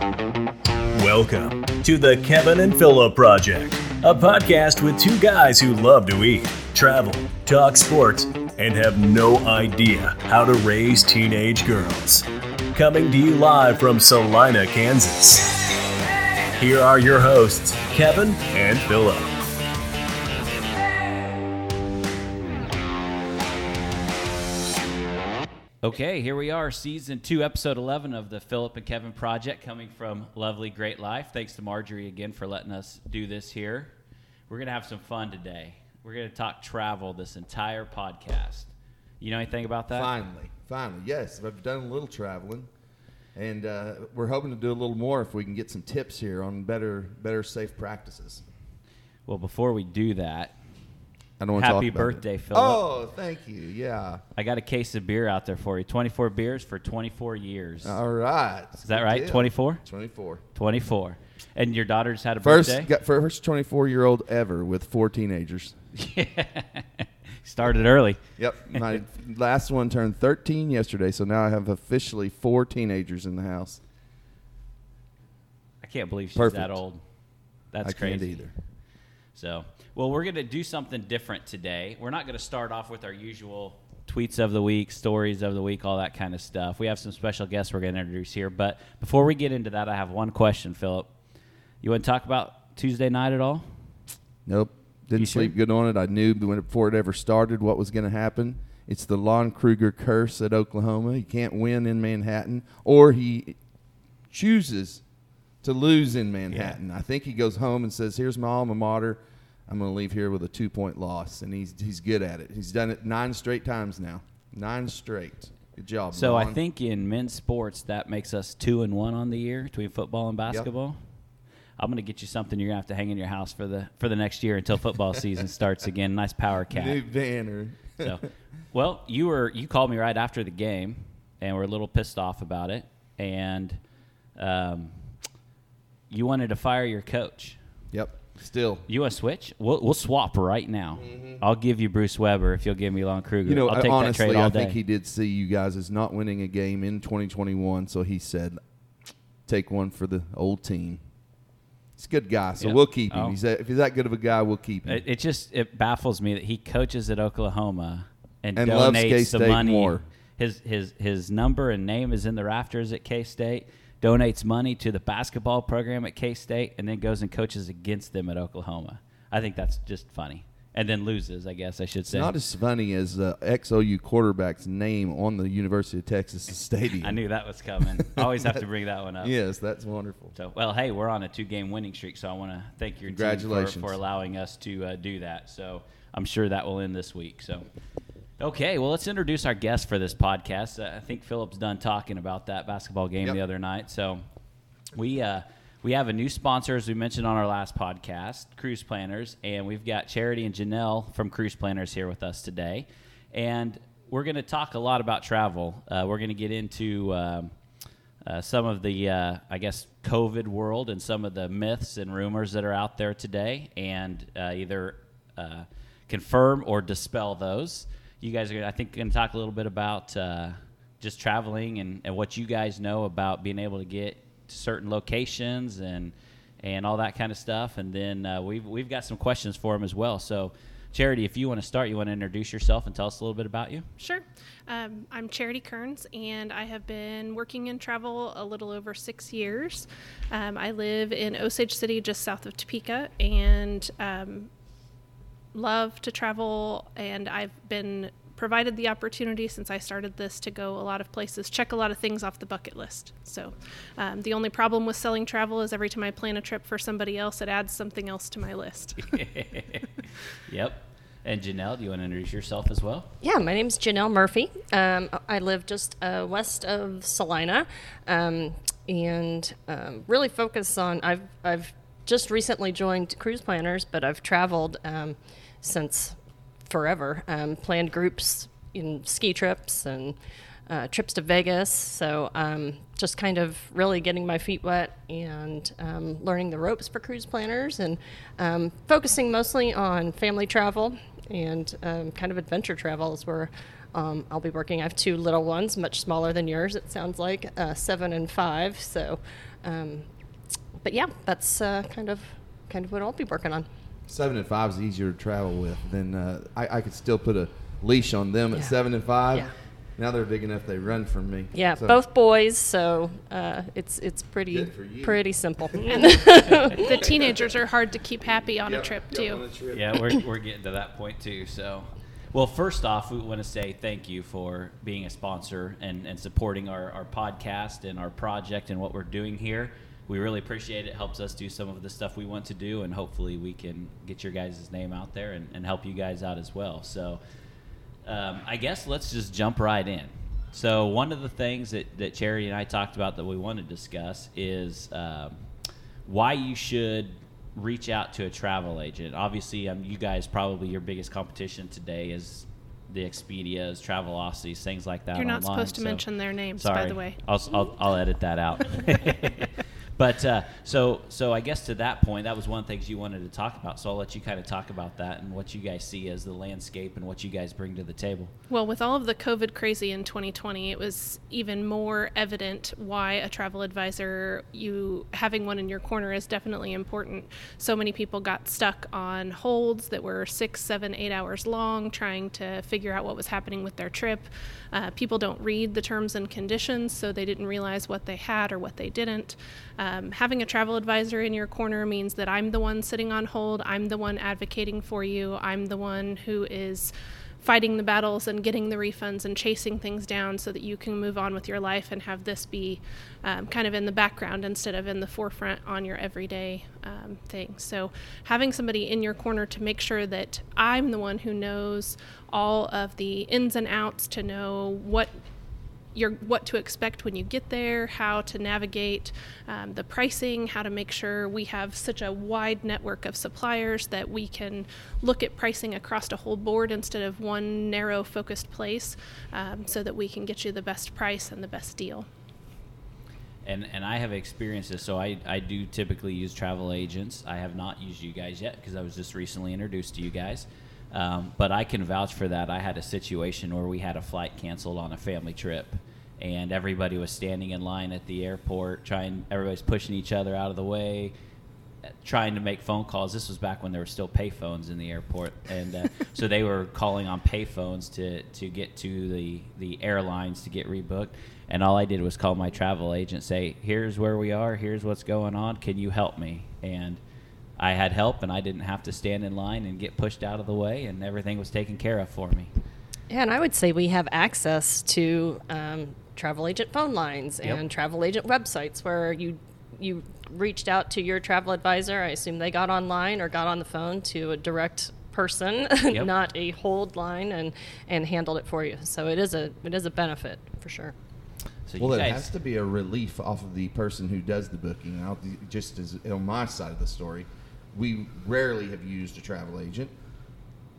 Welcome to the Kevin and Philip Project, a podcast with two guys who love to eat, travel, talk sports, and have no idea how to raise teenage girls. Coming to you live from Salina, Kansas. Here are your hosts, Kevin and Philip. Okay, here we are, season two, episode 11 of the Philip and Kevin Project, coming from lovely Great Life. Thanks to Marjorie again for letting us do this here. We're going to have some fun today. We're going to talk travel this entire podcast. You know anything about that? Finally, finally, yes. I've done a little traveling, and uh, we're hoping to do a little more if we can get some tips here on better, better safe practices. Well, before we do that, I don't want to Happy talk about birthday, it. Philip. Oh, thank you. Yeah. I got a case of beer out there for you 24 beers for 24 years. All right. Is that right? 24? 24. 24. And your daughter's had a First, birthday? got first 24 year old ever with four teenagers. Started early. Yep. My last one turned 13 yesterday, so now I have officially four teenagers in the house. I can't believe she's Perfect. that old. That's I crazy. can't either. So, well, we're going to do something different today. We're not going to start off with our usual tweets of the week, stories of the week, all that kind of stuff. We have some special guests we're going to introduce here. But before we get into that, I have one question, Philip. You want to talk about Tuesday night at all? Nope. Didn't You sure? sleep good on it. I knew before it ever started what was going to happen. It's the Lon Kruger curse at Oklahoma. He can't win in Manhattan, or he chooses to lose in Manhattan. I think he goes home and says, "Here's my alma mater. I'm going to leave here with a two point loss," and he's he's good at it. He's done it nine straight times now. Nine straight. Good job. So I think in men's sports that makes us two and one on the year between football and basketball. I'm going to get you something you're going to have to hang in your house for the for the next year until football season starts again. Nice Powercat. new banner. So, well, you were you called me right after the game, and were a little pissed off about it, and um, you wanted to fire your coach. yep. Still. You want to switch? We'll, we'll swap right now. Mm-hmm. I'll give you Bruce Weber if you'll give me Lon Kruger. You know, I'll take honestly, that trade all I day. think he did see you guys as not winning a game in 2021, so he said, "Take one for the old team." He's a good guy, so Yeah. we'll keep him. Oh. He's that, if he's that good of a guy, we'll keep him. It, it just it baffles me that he coaches at Oklahoma and, And loves donates the money. more. His his his number and name is in the rafters at K State. Donates money to the basketball program at K State, and then goes and coaches against them at Oklahoma. I think that's just funny. And then loses, I guess I should it's say. not as funny as the XOU quarterback's name on the University of Texas stadium. I knew that was coming. I always have to bring that one up. Yes, that's wonderful. So, well, hey, we're on a two-game winning streak, so I want to thank your team for, Congratulations. for allowing us to uh, do that. So, I'm sure that will end this week. So, okay, well, let's introduce our guest for this podcast. Uh, I think Philip's done talking about that basketball game Yep. the other night. So, we uh, we have a new sponsor, as we mentioned on our last podcast, Cruise Planners, and we've got Cherity and Janell from Cruise Planners here with us today, and we're going to talk a lot about travel. Uh, we're going to get into um, uh, some of the, uh, I guess, COVID world and some of the myths and rumors that are out there today, and uh, either uh, confirm or dispel those. You guys are, I think, going to talk a little bit about uh, just traveling and, and what you guys know about being able to get to certain locations and and all that kind of stuff. And then uh, we've we've got some questions for them as well. So, Cherity, if you want to start, you want to introduce yourself and tell us a little bit about you. Sure. Um, I'm Cherity Kearns, and I have been working in travel a little over six years. Um, I live in Osage City, just south of Topeka, and um, love to travel. And I've been provided the opportunity since I started this to go a lot of places, check a lot of things off the bucket list. So, um, the only problem with selling travel is every time I plan a trip for somebody else, it adds something else to my list. Yep. And Janell, do you want to introduce yourself as well? Yeah, my name's Janell Murphy. Um, I live just uh, west of Salina, um, and um, really focus on. I've I've just recently joined Cruise Planners, but I've traveled um, since forever. Um, planned groups in ski trips and uh, trips to Vegas. So um, just kind of really getting my feet wet and um, learning the ropes for cruise planners and um, focusing mostly on family travel and um, kind of adventure travel is where um, I'll be working. I have two little ones, much smaller than yours. It sounds like uh, seven and five. So, um, but yeah, that's uh, kind of kind of what I'll be working on. Seven and five is easier to travel with than uh, I, I could still put a leash on them at Yeah. seven and five. Yeah. Now they're big enough they run from me. Yeah, So- both boys, so uh, it's it's pretty Good for you. pretty simple. The teenagers are hard to keep happy on a Yep, trip yep, too. on a trip. Yeah, we're, we're getting to that point too. So, well, first off, we want to say thank you for being a sponsor and, and supporting our, our podcast and our project and what we're doing here. We really appreciate it. it. Helps us do some of the stuff we want to do, and hopefully, we can get your guys' name out there and, and help you guys out as well. So, um, I guess let's just jump right in. So, one of the things that, that Cherry and I talked about that we want to discuss is um, why you should reach out to a travel agent. Obviously, um, you guys probably your biggest competition today is the Expedias, Travelocity, things like that. You're not online. supposed to So- mention their names, Sorry. by the way. I'll, I'll, I'll edit that out. but uh, so so I guess to that point, that was one of the things you wanted to talk about. So I'll let you kind of talk about that and what you guys see as the landscape and what you guys bring to the table. Well, with all of the COVID crazy in 2020, it was even more evident why a travel advisor, you having one in your corner is definitely important. So many people got stuck on holds that were six, seven, eight hours long, trying to figure out what was happening with their trip. Uh, people don't read the terms and conditions, so they didn't realize what they had or what they didn't. Um, having a travel advisor in your corner means that I'm the one sitting on hold, I'm the one advocating for you, I'm the one who is fighting the battles and getting the refunds and chasing things down so that you can move on with your life and have this be um, kind of in the background instead of in the forefront on your everyday um, thing. So, having somebody in your corner to make sure that I'm the one who knows all of the ins and outs to know what your what to expect when you get there, how to navigate um, the pricing, how to make sure we have such a wide network of suppliers that we can look at pricing across a whole board instead of one narrow focused place, um, so that we can get you the best price and the best deal. and and I have experienced this. So I, I do typically use travel agents. I have not used you guys yet because I was just recently introduced to you guys. Um, but I can vouch for that. I had a situation where we had a flight canceled on a family trip, and everybody was standing in line at the airport, trying. Everybody's pushing each other out of the way, trying to make phone calls. This was back when there were still payphones in the airport, and uh, so they were calling on payphones to to get to the the airlines to get rebooked. And all I did was call my travel agent, say, "Here's where we are. Here's what's going on. Can you help me?" And I had help, and I didn't have to stand in line and get pushed out of the way, and everything was taken care of for me. Yeah, and I would say we have access to um, travel agent phone lines Yep. and travel agent websites where you you reached out to your travel advisor. I assume they got online or got on the phone to a direct person, Yep. not a hold line, and and handled it for you. So it is a it is a benefit for sure. So Well, you it has to be a relief off of the person who does the booking. I'll, just as on my side of the story, we rarely have used a travel agent,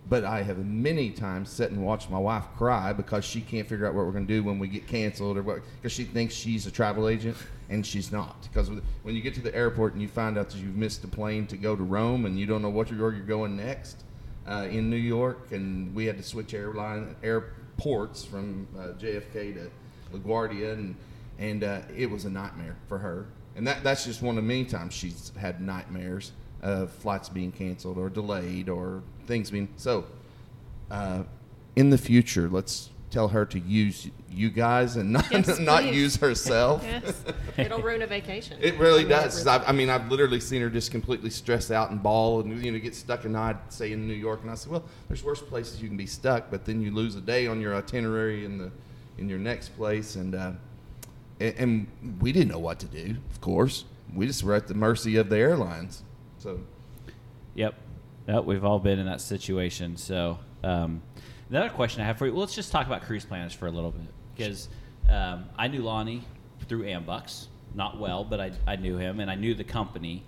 but I have many times sat and watched my wife cry because she can't figure out what we're going to do when we get canceled or what because she thinks she's a travel agent and she's not. Because when you get to the airport and you find out that you've missed a plane to go to Rome and you don't know what you're, you're going next uh, in New York, and we had to switch airline airports from uh, JFK to LaGuardia, and and uh, it was a nightmare for her. And that that's just one of many times she's had nightmares of flights being canceled or delayed or things being so. Uh, in the future, let's tell her to use you guys and not Yes, not please. use herself. Yes. It'll ruin a vacation. It really mean, really- I mean, I've literally seen her just completely stress out and bawl and you know get stuck. And I'd say in New York, and I said, well, there's worse places you can be stuck, but then you lose a day on your itinerary in the in your next place, and uh, and, and we didn't know what to do. Of course, we just were at the mercy of the airlines. So Yep. Yep, we've all been in that situation. So, um, another question I have for you. Well, let's just talk about cruise planners for a little bit because um, I knew Lonnie through AMBUCS, not well, but I, I knew him and I knew the company.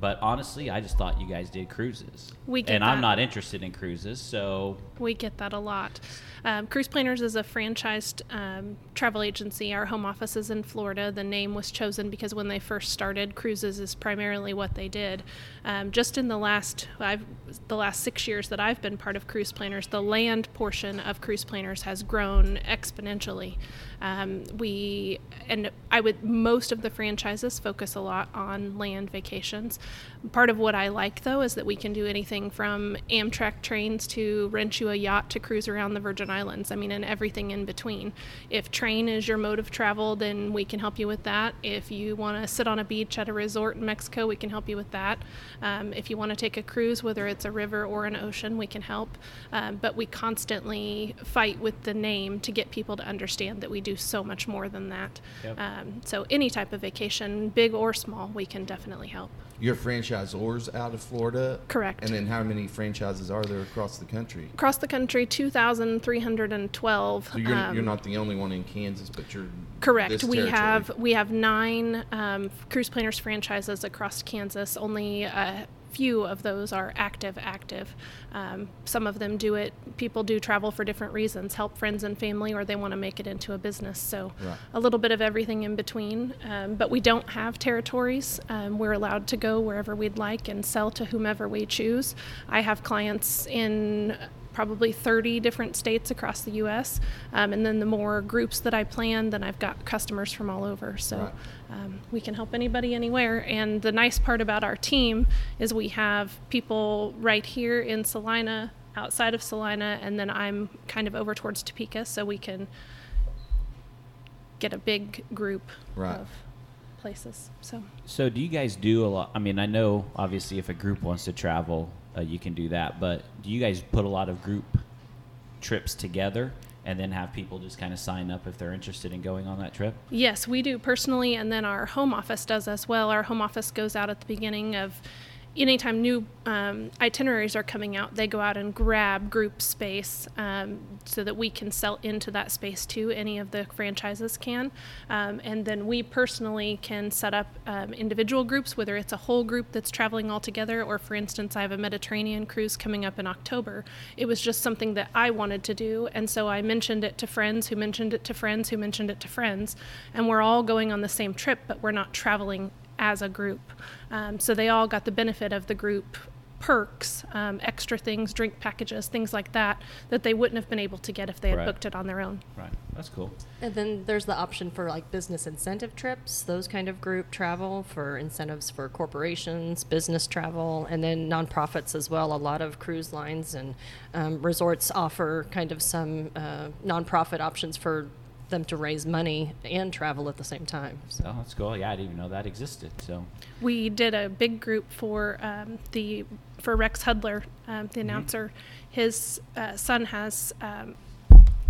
But honestly, I just thought you guys did cruises. We get and I'm not interested in cruises, so We get that a lot. Um, Cruise Planners is a franchised um, travel agency. Our home office is in Florida. The name was chosen because when they first started, cruises is primarily what they did. Um, just in the last, I've, the last six years that I've been part of Cruise Planners, the land portion of Cruise Planners has grown exponentially. Um, we and I would most of the franchises focus a lot on land vacations. Part of what I like though is that we can do anything from Amtrak trains to rent you a yacht to cruise around the Virgin Islands. I mean, and everything in between. If train is your mode of travel, then we can help you with that. If you want to sit on a beach at a resort in Mexico, we can help you with that. Um, if you want to take a cruise, whether it's a river or an ocean, we can help. Um, but we constantly fight with the name to get people to understand that we do so much more than that. Yep. Um, so any type of vacation, big or small, we can definitely help. Your franchisors out of Florida? Correct. And then how many franchises are there across the country? Across the country, 2,312. So you're, um, you're not the only one in Kansas, but you're Correct. We have we have nine um, cruise planners franchises across Kansas. Only a few of those are active. Active. Um, some of them do it. People do travel for different reasons: help friends and family, or they want to make it into a business. So Right. a little bit of everything in between. Um, but we don't have territories. Um, we're allowed to go wherever we'd like and sell to whomever we choose. I have clients in probably 30 different states across the U.S. Um, and then the more groups that I plan, then I've got customers from all over. So Right. um, we can help anybody anywhere. And the nice part about our team is we have people right here in Salina, outside of Salina, and then I'm kind of over towards Topeka, so we can get a big group Right. of places. So. So, do you guys do a lot? I mean, I know obviously if a group wants to travel, uh, you can do that. But do you guys put a lot of group trips together and then have people just kind of sign up if they're interested in going on that trip? Yes, we do personally, and then our home office does as well. Our home office goes out at the beginning of anytime new um, itineraries are coming out, they go out and grab group space um, so that we can sell into that space too. Any of the franchises can. Um, and then we personally can set up um, individual groups, whether it's a whole group that's traveling all together, or for instance, I have a Mediterranean cruise coming up in October. It was just something that I wanted to do. And so I mentioned it to friends who mentioned it to friends who mentioned it to friends. And we're all going on the same trip, but we're not traveling as a group. Um, so they all got the benefit of the group perks, um, extra things, drink packages, things like that, that they wouldn't have been able to get if they had Right. booked it on their own. Right. That's cool. And then there's the option for like business incentive trips, those kind of group travel for incentives for corporations, business travel, and then nonprofits as well. A lot of cruise lines and um, resorts offer kind of some uh, nonprofit options for them to raise money and travel at the same time. So. Oh, that's cool. Yeah, I didn't even know that existed. So, We did a big group for um, the for Rex Hudler, um, the announcer. His uh, son has. Um,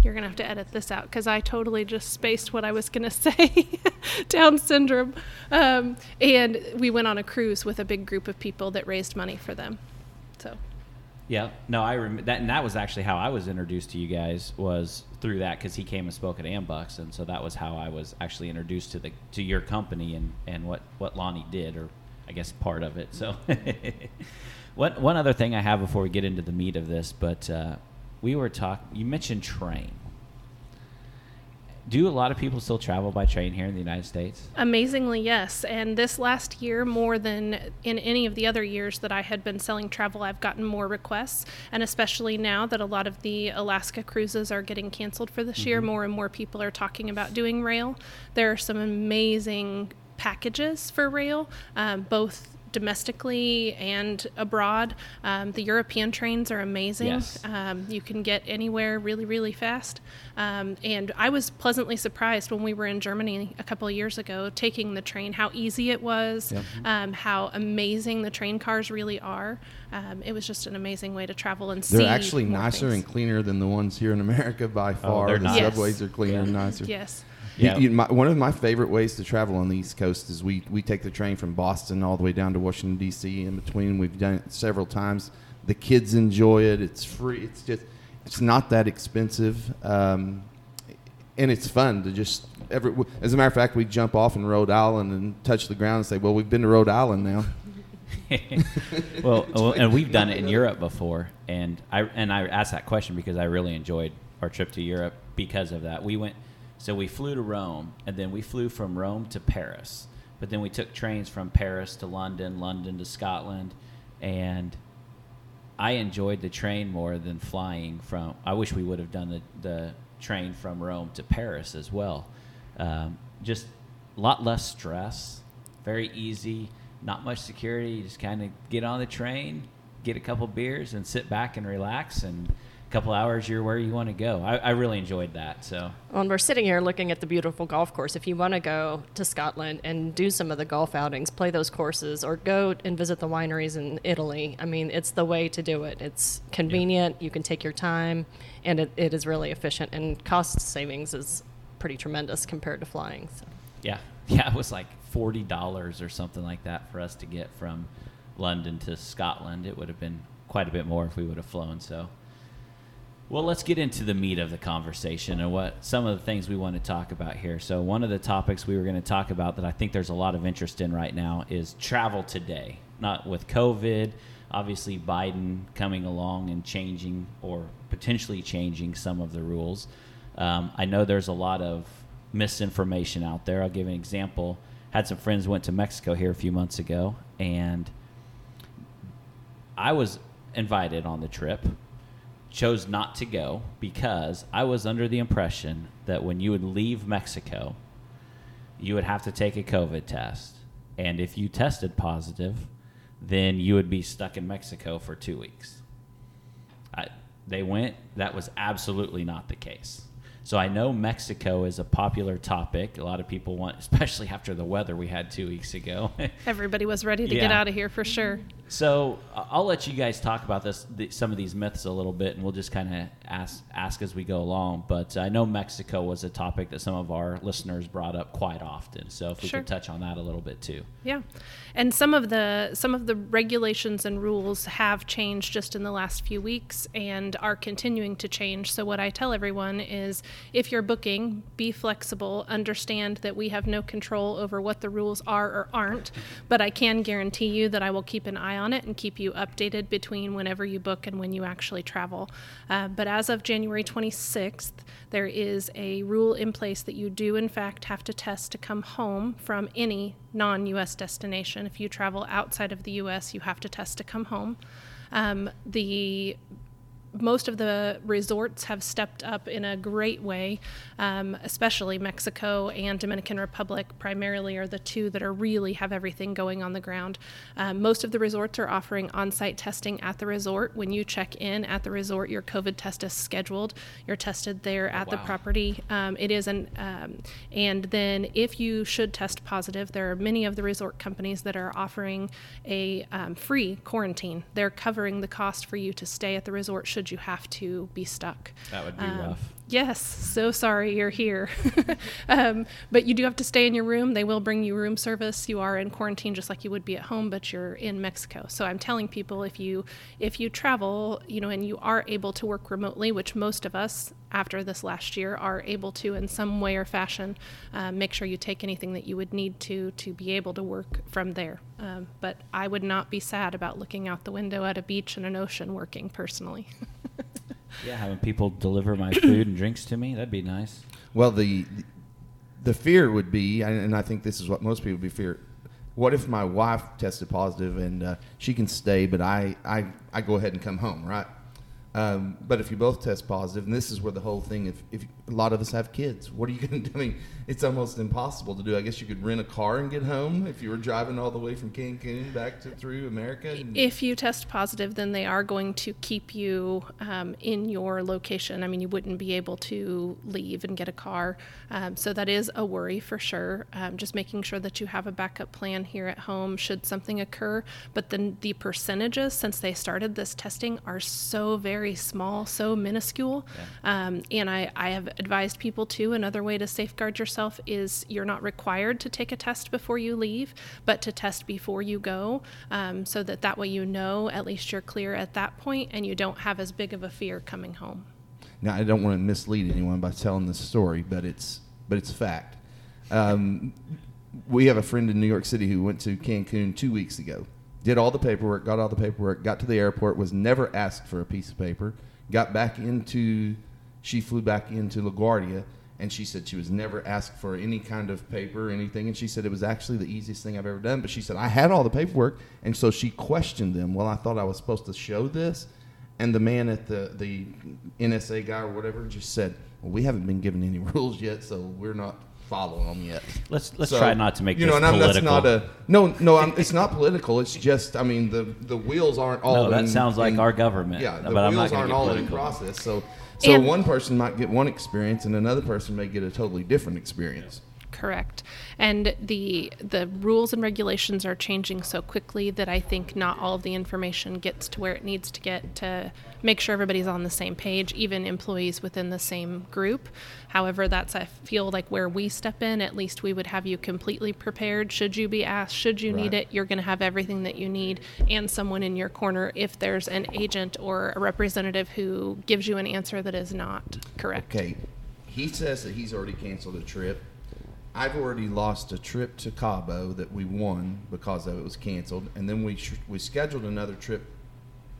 you're gonna have to edit this out because I totally just spaced what I was gonna say. Down syndrome, um, and we went on a cruise with a big group of people that raised money for them. So yeah, no, I remember that, and that was actually how I was introduced to you guys was through that because he came and spoke at AMBUCS, and so that was how I was actually introduced to the to your company and and what what Lonnie did, or I guess part of it. So, one one other thing I have before we get into the meat of this, but uh, we were talking. You mentioned train. Do a lot of people still travel by train here in the United States? Amazingly, yes. And this last year, more than in any of the other years that I had been selling travel, I've gotten more requests. And especially now that a lot of the Alaska cruises are getting canceled for this year, more and more people are talking about doing rail. There are some amazing packages for rail, um, both domestically and abroad. Um, the European trains are amazing. Yes. Um, you can get anywhere really, really fast. Um, and I was pleasantly surprised when we were in Germany a couple of years ago, taking the train, how easy it was, um, how amazing the train cars really are. Um, it was just an amazing way to travel and see. They're actually more nicer things. and cleaner than the ones here in America by far. they're the nice. subways are cleaner and nicer. Yes. You- you- my, one of my favorite ways to travel on the East Coast is we, we take the train from Boston all the way down to Washington D.C. In between, we've done it several times. The kids enjoy it. It's free. It's just it's not that expensive, um, and it's fun to just. Every, as a matter of fact, we jump off in Rhode Island and touch the ground and say, "Well, we've been to Rhode Island now." well, well, and we've done it in Europe before, and I and I asked that question because I really enjoyed our trip to Europe because of that. We went, so we flew to Rome, and then we flew from Rome to Paris, but then we took trains from Paris to London, London to Scotland, and I enjoyed the train more than flying from. I wish we would have done the the train from Rome to Paris as well. Um, just a lot less stress, very easy not much security. You just kind of get on the train, get a couple beers, and sit back and relax. And couple hours, you're where you want to go. I, I really enjoyed that. So, well, and we're sitting here looking at the beautiful golf course. If you want to go to Scotland and do some of the golf outings, play those courses, or go and visit the wineries in Italy, I mean, it's the way to do it. It's convenient. Yeah. You can take your time, and it, it is really efficient. And cost savings is pretty tremendous compared to flying. So. Yeah, yeah, it was like forty dollars or something like that for us to get from London to Scotland. It would have been quite a bit more if we would have flown. So, well, let's get into the meat of the conversation and what some of the things we want to talk about here. So, one of the topics we were going to talk about that I think there's a lot of interest in right now is travel today. Not with COVID, obviously Biden coming along and changing or potentially changing some of the rules. Um, I know there's a lot of misinformation out there. I'll give an example had some friends went to Mexico here a few months ago, and I was invited on the trip. Chose not to go because I was under the impression that when you would leave Mexico, you would have to take a COVID test, and if you tested positive, then you would be stuck in Mexico for two weeks. I, they went. That was absolutely not the case. So I know Mexico is a popular topic. A lot of people want, especially after the weather we had two weeks ago. Everybody was ready to yeah. get out of here for sure. So uh, I'll let you guys talk about this, the, some of these myths a little bit, and we'll just kind of ask ask as we go along. But I know Mexico was a topic that some of our listeners brought up quite often. So if we sure. could touch on that a little bit too. Yeah, and some of the some of the regulations and rules have changed just in the last few weeks and are continuing to change. So what I tell everyone is if you're booking, be flexible, understand that we have no control over what the rules are or aren't, but I can guarantee you that I will keep an eye on it and keep you updated between whenever you book and when you actually travel. Uh, but as of January 26th, there is a rule in place that you do, in fact, have to test to come home from any non US destination. If you travel outside of the US, you have to test to come home. Um, the most of the resorts have stepped up in a great way, um, especially Mexico and Dominican Republic, primarily, are the two that are really have everything going on the ground. Um, most of the resorts are offering on site testing at the resort. When you check in at the resort, your COVID test is scheduled. You're tested there at wow. the property. Um, it is an, um, and then if you should test positive, there are many of the resort companies that are offering a um, free quarantine. They're covering the cost for you to stay at the resort should you have to be stuck. That would be um, rough. Yes, so sorry you're here. um, but you do have to stay in your room. They will bring you room service. You are in quarantine just like you would be at home, but you're in Mexico. So I'm telling people if you if you travel, you know, and you are able to work remotely, which most of us after this last year are able to in some way or fashion, um, make sure you take anything that you would need to to be able to work from there. Um, but I would not be sad about looking out the window at a beach and an ocean working personally. Yeah, having people deliver my food and drinks to me, that'd be nice. Well, the the fear would be, and I think this is what most people would be fear. What if my wife tested positive and uh, she can stay, but I, I, I go ahead and come home, right? Um, but if you both test positive, and this is where the whole thing, if, if a lot of us have kids, what are you going to do? I mean, it's almost impossible to do. I guess you could rent a car and get home if you were driving all the way from Cancun back to through America. If you test positive, then they are going to keep you um, in your location. I mean, you wouldn't be able to leave and get a car. Um, so that is a worry for sure. Um, just making sure that you have a backup plan here at home should something occur. But then the percentages since they started this testing are so very small, so minuscule. Yeah. Um, and I, I have advised people to, another way to safeguard yourself is you're not required to take a test before you leave, but to test before you go, um, so that that way you know at least you're clear at that point and you don't have as big of a fear coming home. Now, I don't want to mislead anyone by telling this story, but it's but it's a fact. Um, we have a friend in New York City who went to Cancun two weeks ago did all the paperwork, got all the paperwork, got to the airport, was never asked for a piece of paper, got back into, she flew back into LaGuardia, and she said she was never asked for any kind of paper or anything, and she said it was actually the easiest thing I've ever done. But she said I had all the paperwork, and so she questioned them. Well, I thought I was supposed to show this, and the man at the the NSA guy or whatever just said, "Well, we haven't been given any rules yet, so we're not." Following them yet. Let's let's So, try not to make you this know, and I'm, that's not a no, no. I'm, it's not political. It's just, I mean, the the wheels aren't all. No, that in- sounds like in- our government, Yeah, the but I'm not wheels aren't all in political. process. So, so And- one person might get one experience, and another person may get a totally different experience. Correct. And the the rules and regulations are changing so quickly that I think not all of the information gets to where it needs to get to make sure everybody's on the same page, even employees within the same group. However, that's I feel like where we step in, at least we would have you completely prepared. Should you be asked, should you need it, you're going to have everything that you need and someone in your corner if there's an agent or a representative who gives you an answer that is not correct. Okay, he says that he's already canceled a trip. I've already lost a trip to Cabo that we won because of it was canceled, and then we sh- we scheduled another trip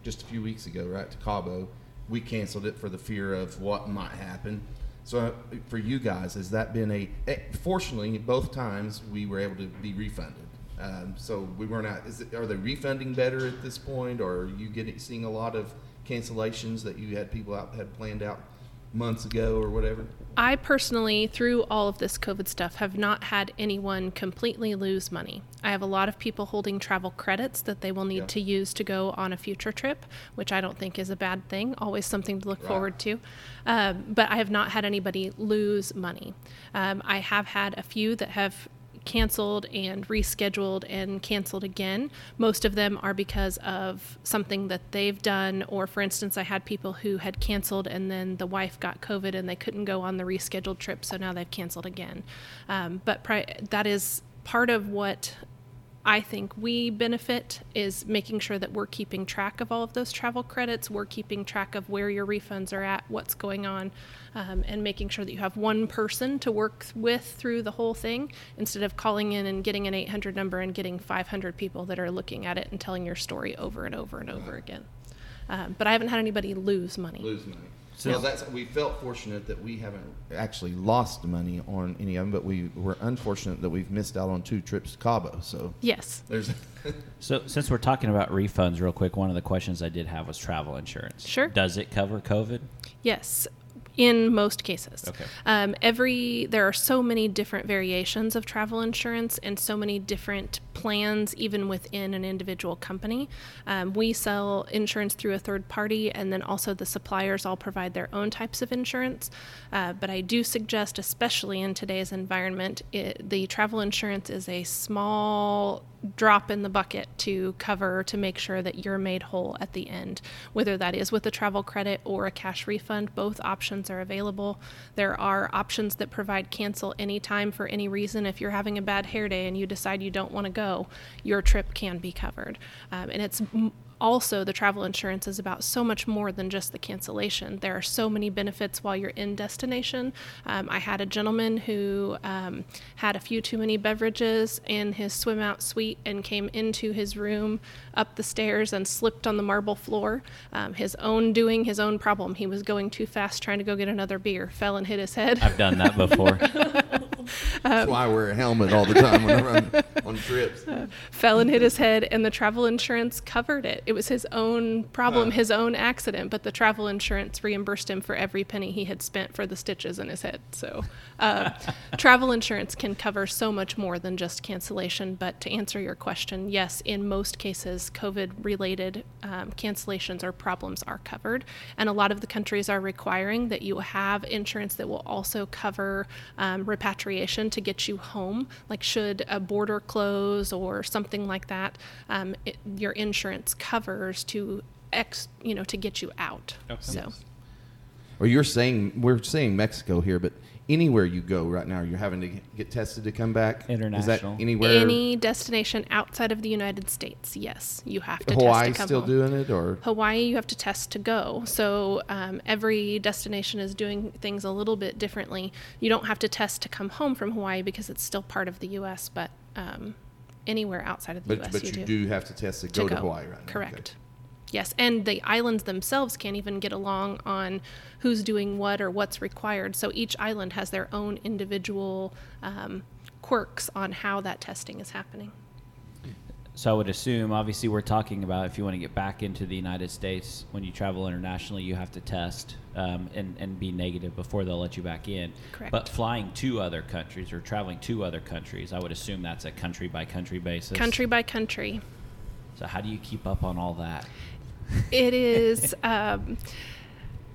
just a few weeks ago, right to Cabo. We canceled it for the fear of what might happen. So uh, for you guys, has that been a? eh, Fortunately, both times we were able to be refunded. Um, so we weren't out. It, are they refunding better at this point, or are you getting seeing a lot of cancellations that you had people out had planned out months ago or whatever? I personally, through all of this COVID stuff, have not had anyone completely lose money. I have a lot of people holding travel credits that they will need Yeah. to use to go on a future trip, which I don't think is a bad thing. Always something to look Right. forward to. Um, but I have not had anybody lose money. Um, I have had a few that have canceled and rescheduled and canceled again. Most of them are because of something that they've done, or for instance, I had people who had canceled and then the wife got COVID and they couldn't go on the rescheduled trip, so now they've canceled again. Um, but pri- that is part of what I think we benefit is making sure that we're keeping track of all of those travel credits. We're keeping track of where your refunds are at, what's going on, um, and making sure that you have one person to work with through the whole thing instead of calling in and getting an 800 number and getting 500 people that are looking at it and telling your story over and over and over again. Um, but I haven't had anybody lose money. Lose money. So- well, that's we felt fortunate that we haven't actually lost money on any of them, but we were unfortunate that we've missed out on two trips to Cabo. So Yes. there's So, since we're talking about refunds, real quick, one of the questions I did have was travel insurance. Sure. Does it cover COVID? Yes, in most cases. Okay. Um, every there are so many different variations of travel insurance and so many different plans, even within an individual company. Um, we sell insurance through a third party, and then also the suppliers all provide their own types of insurance. Uh, but I do suggest, especially in today's environment, it, the travel insurance is a small drop in the bucket to cover to make sure that you're made whole at the end, whether that is with a travel credit or a cash refund. Both options are available. There are options that provide cancel anytime for any reason. If you're having a bad hair day and you decide you don't want to go, your trip can be covered. Um, and it's m- also the travel insurance is about so much more than just the cancellation. There are so many benefits while you're in destination. Um, i had a gentleman who um, had a few too many beverages in his swim out suite and came into his room up the stairs and slipped on the marble floor. Um, his own doing his own problem. He was going too fast trying to go get another beer. Fell and hit his head. I've done that before. that's why I wear a helmet all the time when I'm on, on trips. fell and hit his head, and the travel insurance covered it. It was his own problem, Huh. his own accident, but the travel insurance reimbursed him for every penny he had spent for the stitches in his head. So, uh, travel insurance can cover so much more than just cancellation. But to answer your question, yes, in most cases, COVID related um, cancellations or problems are covered. And a lot of the countries are requiring that you have insurance that will also cover um, repatriation to get you home. Like, should a border close or something like that, um, it, your insurance covers to ex, you know, to get you out. So, Or you're saying we're saying Mexico here, but anywhere you go right now, you're having to get tested to come back. Is International. that anywhere? any destination outside of the United States, yes, you have to Hawaii test to come still home. doing it, or Hawaii, you have to test to go. So um, every destination is doing things a little bit differently. You don't have to test to come home from Hawaii because it's still part of the U.S., but um, anywhere outside of the But U.S. but you do have to test to go to Hawaii right now. Correct. Yes, and the islands themselves can't even get along on who's doing what or what's required. So each island has their own individual um, quirks on how that testing is happening. So I would assume, obviously, we're talking about if you want to get back into the United States, when you travel internationally, you have to test um, and, and be negative before they'll let you back in. Correct. But flying to other countries or traveling to other countries, I would assume that's a country by country basis. Country by country. So how do you keep up on all that? It is. Um,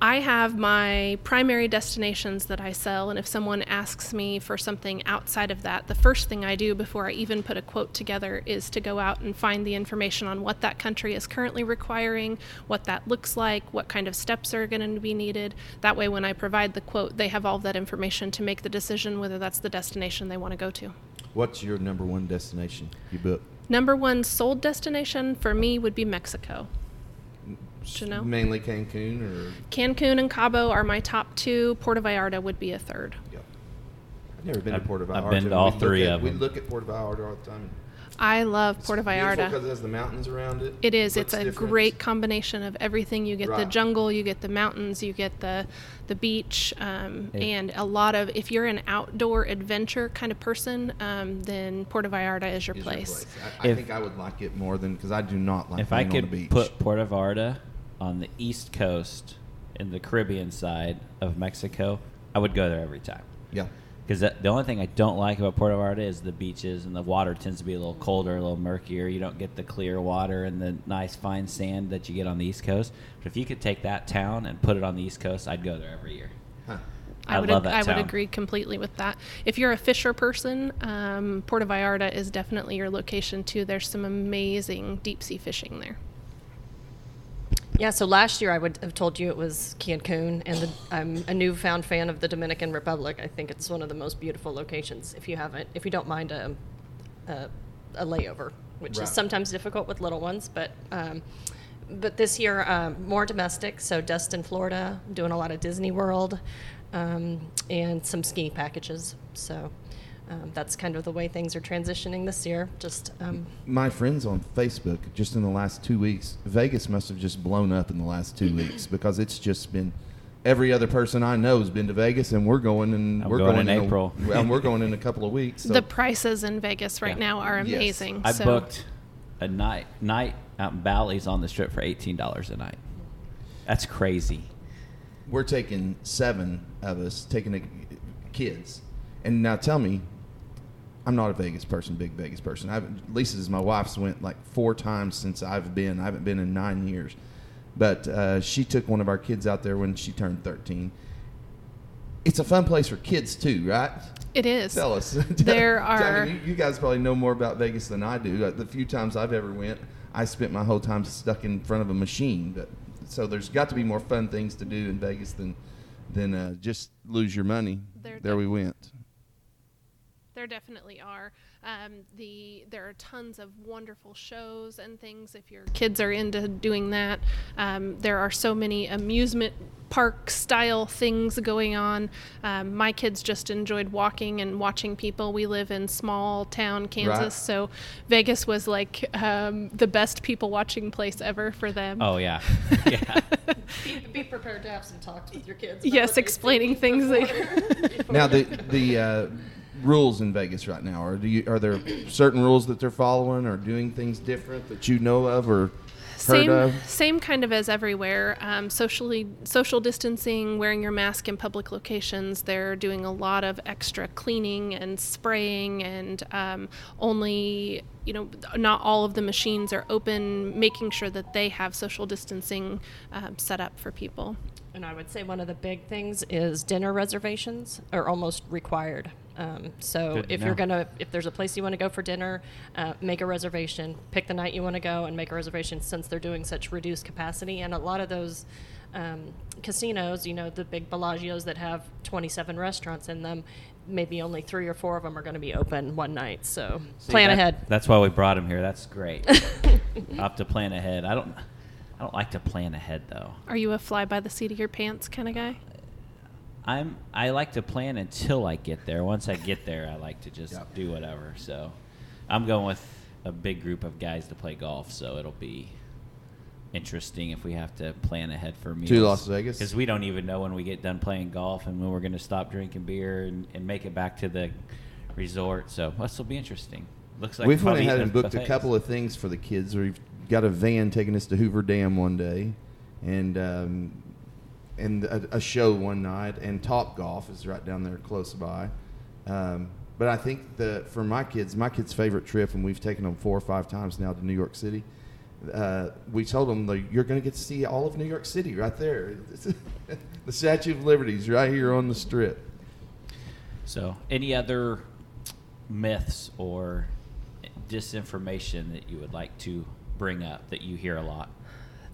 I have my primary destinations that I sell, and if someone asks me for something outside of that, the first thing I do before I even put a quote together is to go out and find the information on what that country is currently requiring, what that looks like, what kind of steps are going to be needed. That way, when I provide the quote, they have all that information to make the decision whether that's the destination they want to go to. What's your number one destination you book? Number one sold destination for me would be Mexico. You know? Mainly Cancun or Cancun and Cabo are my top two. Puerto Vallarta would be a third. yeah. I've never been I've- to Puerto Vallarta. I've been to We all look three at- of We look at Puerto Vallarta all the time. I love Puerto Vallarta. because it has the mountains around it. It is. What's It's a different? great combination of everything. You get the jungle, you get the mountains, you get the the beach, um, Yeah. and a lot of. If you're an outdoor adventure kind of person, um, then Puerto Vallarta is your Is your place. I, I If- think I would like it more than because I do not like if I being on the could beach. put Puerto Vallarta on the east coast in the Caribbean side of Mexico, I would go there every time. yeah. Because the only thing I don't like about Puerto Vallarta is the beaches and the water tends to be a little colder, a little murkier. You don't get the clear water and the nice fine sand that you get on the East Coast. But if you could take that town and put it on the East Coast, I'd go there every year. Huh. I, I would love ag- that I would agree completely with that. If you're a fisher person, um, Puerto Vallarta is definitely your location too. There's some amazing deep sea fishing there. Yeah, so last year I would have told you it was Cancun, and the, I'm a newfound fan of the Dominican Republic. I think it's one of the most beautiful locations. If you haven't, if you don't mind a, a, a layover, which Right. is sometimes difficult with little ones, but um, but this year um, more domestic. So Destin, Florida, doing a lot of Disney World, um, and some ski packages. So. Um, that's kind of the way things are transitioning this year. Just um, My friends on Facebook, just in the last two weeks, Vegas must have just blown up in the last two weeks because it's just been. Every other person I know has been to Vegas, and we're going, and I'm we're going going, in a- April. and we're going in a couple of weeks. So the prices in Vegas right Yeah. now are Yes. amazing. I so booked a night night out in Bally's on the strip for eighteen dollars a night. That's crazy. we're taking seven of us, taking the kids, and now tell me, I'm not a Vegas person, big Vegas person. I've, Lisa's my wife's went like four times since I've been. I haven't been in nine years, but uh, she took one of our kids out there when she turned 13. It's a fun place for kids too, right? it is. Tell us. There I mean, are- you, you guys probably know more about Vegas than I do. Uh, The few times I've ever went, I spent my whole time stuck in front of a machine. But so there's got to be more fun things to do in Vegas than than uh, just lose your money. There there we went. There definitely are. Um, the there are tons of wonderful shows and things if your kids are into doing that. Um, there are so many amusement park style things going on. Um, my kids just enjoyed walking and watching people. We live in small town Kansas, Right. so Vegas was like um, the best people watching place ever for them. Oh yeah, yeah. be, be prepared to have some talks with your kids. Yes, explaining things. That, Now the the uh, rules in Vegas right now Or do you are there certain rules that they're following or doing things different that you know of or heard same, of? same kind of as everywhere. Um, socially, social distancing, wearing your mask in public locations. They're doing a lot of extra cleaning and spraying, and um, only you know, not all of the machines are open. Making sure that they have social distancing um, set up for people. And I would say one of the big things is dinner reservations are almost required. Um, so Good to if you're gonna, if there's a place you want to go for dinner, uh, make a reservation. Pick the night you want to go and make a reservation since they're doing such reduced capacity. And a lot of those um, casinos, you know, the big Bellagios that have 27 restaurants in them, maybe only three or four of them are going to be open one night. So See, plan that- ahead. That's why we brought him here. That's great. I have to plan ahead. I don't. I don't like to plan ahead though. Are you a fly by the seat of your pants kind of guy? I'm. I like to plan until I get there. Once I get there, I like to just Yep. do whatever. So, I'm going with a big group of guys to play golf, so it'll be interesting if we have to plan ahead for meals. To Las Vegas? because we don't even know when we get done playing golf and when we're going to stop drinking beer and, and make it back to the resort. So this will be interesting. Looks like We've went ahead and booked a couple of things for the kids. We've got a van taking us to Hoover Dam one day, and um, and a, a show one night, and Top Golf is right down there close by. Um, but I think the for my kids, my kids' favorite trip, and we've taken them four or five times now to New York City. Uh, we told them that you're going to get to see all of New York City right there. the Statue of Liberty is right here on the Strip. So, any other myths or disinformation that you would like to bring up that you hear a lot?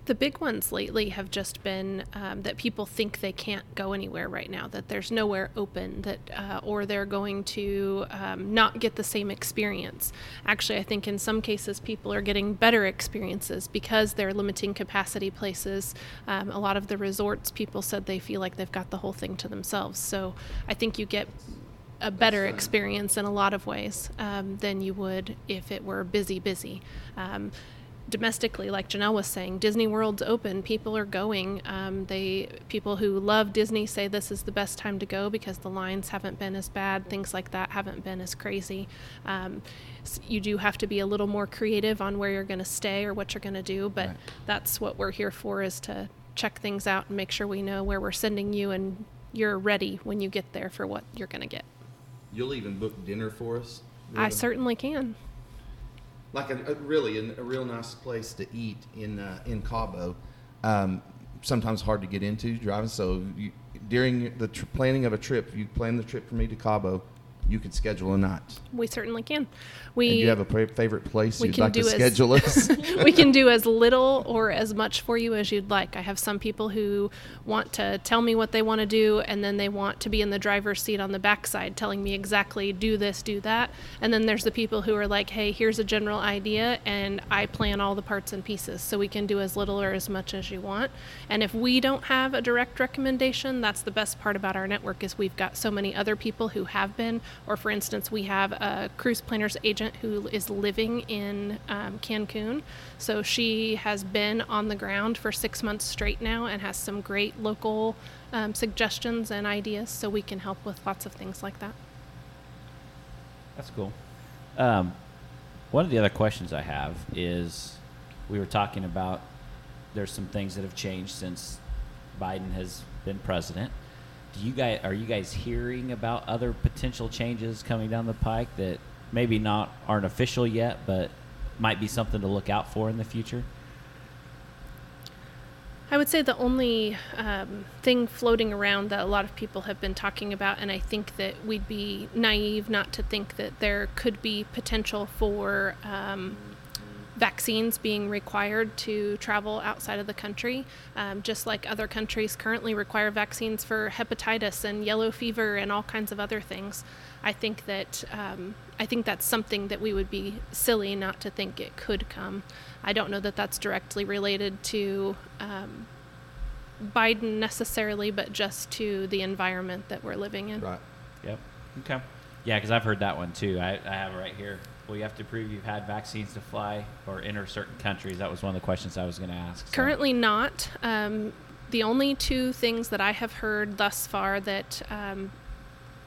The big ones lately have just been um, that people think they can't go anywhere right now, that there's nowhere open, that uh, or they're going to um, not get the same experience. Actually, I think in some cases people are getting better experiences because they're limiting capacity places. Um, a lot of the resorts, people said they feel like they've got the whole thing to themselves. So I think you get a better experience in a lot of ways um, than you would if it were busy, busy. Um, domestically, like Janell was saying, Disney World's open. People are going. Um, they people who love Disney say this is the best time to go because the lines haven't been as bad. Things like that haven't been as crazy. Um, s- you do have to be a little more creative on where you're going to stay or what you're going to do, but Right. that's what we're here for is to check things out and make sure we know where we're sending you and you're ready when you get there for what you're going to get. You'll even book dinner for us. I certainly can. Like a, a really a, a real nice place to eat in uh, in Cabo. Um, sometimes hard to get into driving. So you, during the tr- planning of a trip, you plan the trip for me to Cabo. You can schedule a night. We certainly can. And We you have a favorite place you'd like to as- schedule us? we can do as little or as much for you as you'd like. I have some people who want to tell me what they want to do, and then they want to be in the driver's seat on the backside, telling me exactly do this, do that. And then there's the people who are like, hey, here's a general idea, and I plan all the parts and pieces. So we can do as little or as much as you want. And if we don't have a direct recommendation, that's the best part about our network is we've got so many other people who have been. Or for instance, we have a cruise planners agent who is living in um, Cancun. So she has been on the ground for six months straight now and has some great local um, suggestions and ideas. So we can help with lots of things like that. That's cool. Um, one of the other questions I have is we were talking about there's some things that have changed since Biden has been president. Do you guys are you guys hearing about other potential changes coming down the pike that maybe not aren't official yet, but might be something to look out for in the future? I would say the only um, thing floating around that a lot of people have been talking about, and I think that we'd be naive not to think that there could be potential for um, vaccines being required to travel outside of the country, um, just like other countries currently require vaccines for hepatitis and yellow fever and all kinds of other things. I think that um, I think that's something that we would be silly not to think it could come. I don't know that that's directly related to um, Biden necessarily, but just to the environment that we're living in. right. Yep. Okay. Yeah, because I've heard that one too. I, I have it right here. Well, you have to prove you've had vaccines to fly or enter certain countries. That was one of the questions I was going to ask. so- Currently not. Um, the only two things that I have heard thus far that um,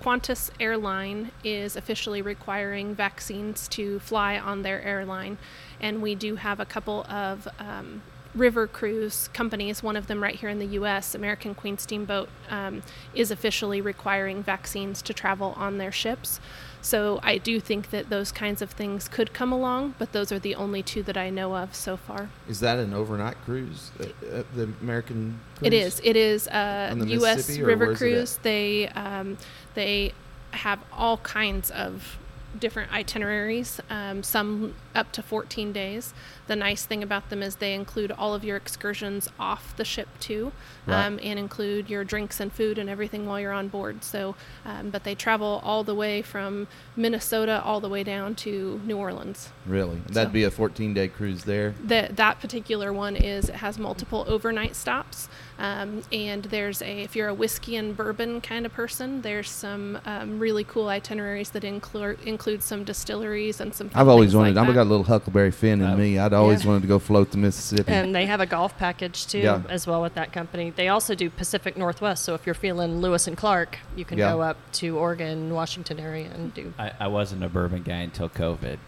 Qantas Airline is officially requiring vaccines to fly on their airline, and we do have a couple of um, river cruise companies. One of them right here in the U.S., American Queen Steamboat, um, is officially requiring vaccines to travel on their ships. So I do think that those kinds of things could come along, but those are the only two that I know of so far. Is that an overnight cruise? Uh, uh, the American. Cruise? It is. It is uh, On the U.S. River? Cruise. They um, they have all kinds of different itineraries. Um, some up to 14 days. The nice thing about them is they include all of your excursions off the ship too, Right. um, and include your drinks and food and everything while you're on board. So, um, but they travel all the way from Minnesota all the way down to New Orleans. Really? That'd be a 14 day cruise there. that that particular one is it has multiple overnight stops um, and there's a if you're a whiskey and bourbon kind of person there's some um, really cool itineraries that include include some distilleries and some I've always wanted. like. Got a little Huckleberry Finn in Uh, me. I'd always Yeah. wanted to go float the Mississippi. And they have a golf package too, Yeah. as well with that company. They also do Pacific Northwest. So if you're feeling Lewis and Clark, you can Yeah. go up to Oregon, Washington area and do. I, I wasn't a bourbon guy until COVID.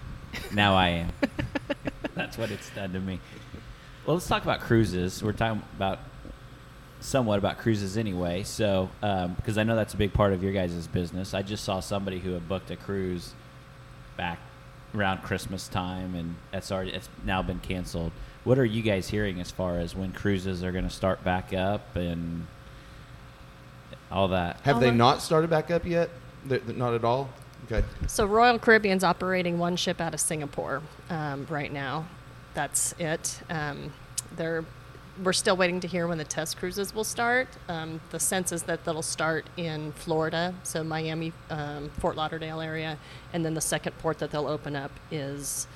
Now I am. That's what it's done to me. Well, let's talk about cruises. We're talking about somewhat about cruises anyway. So, um, because I know that's a big part of your guys' business. I just saw somebody who had booked a cruise back around Christmas time, and that's already it's now been canceled. What are you guys hearing as far as when cruises are going to start back up and all that? Have I'll they not started back up yet? They're, they're not at all. Okay. So Royal Caribbean's operating one ship out of Singapore um, right now. That's it. Um, they're we're still waiting to hear when the test cruises will start. Um, the sense is that they'll start in Florida, so Miami, um, Fort Lauderdale area, and then the second port that they'll open up is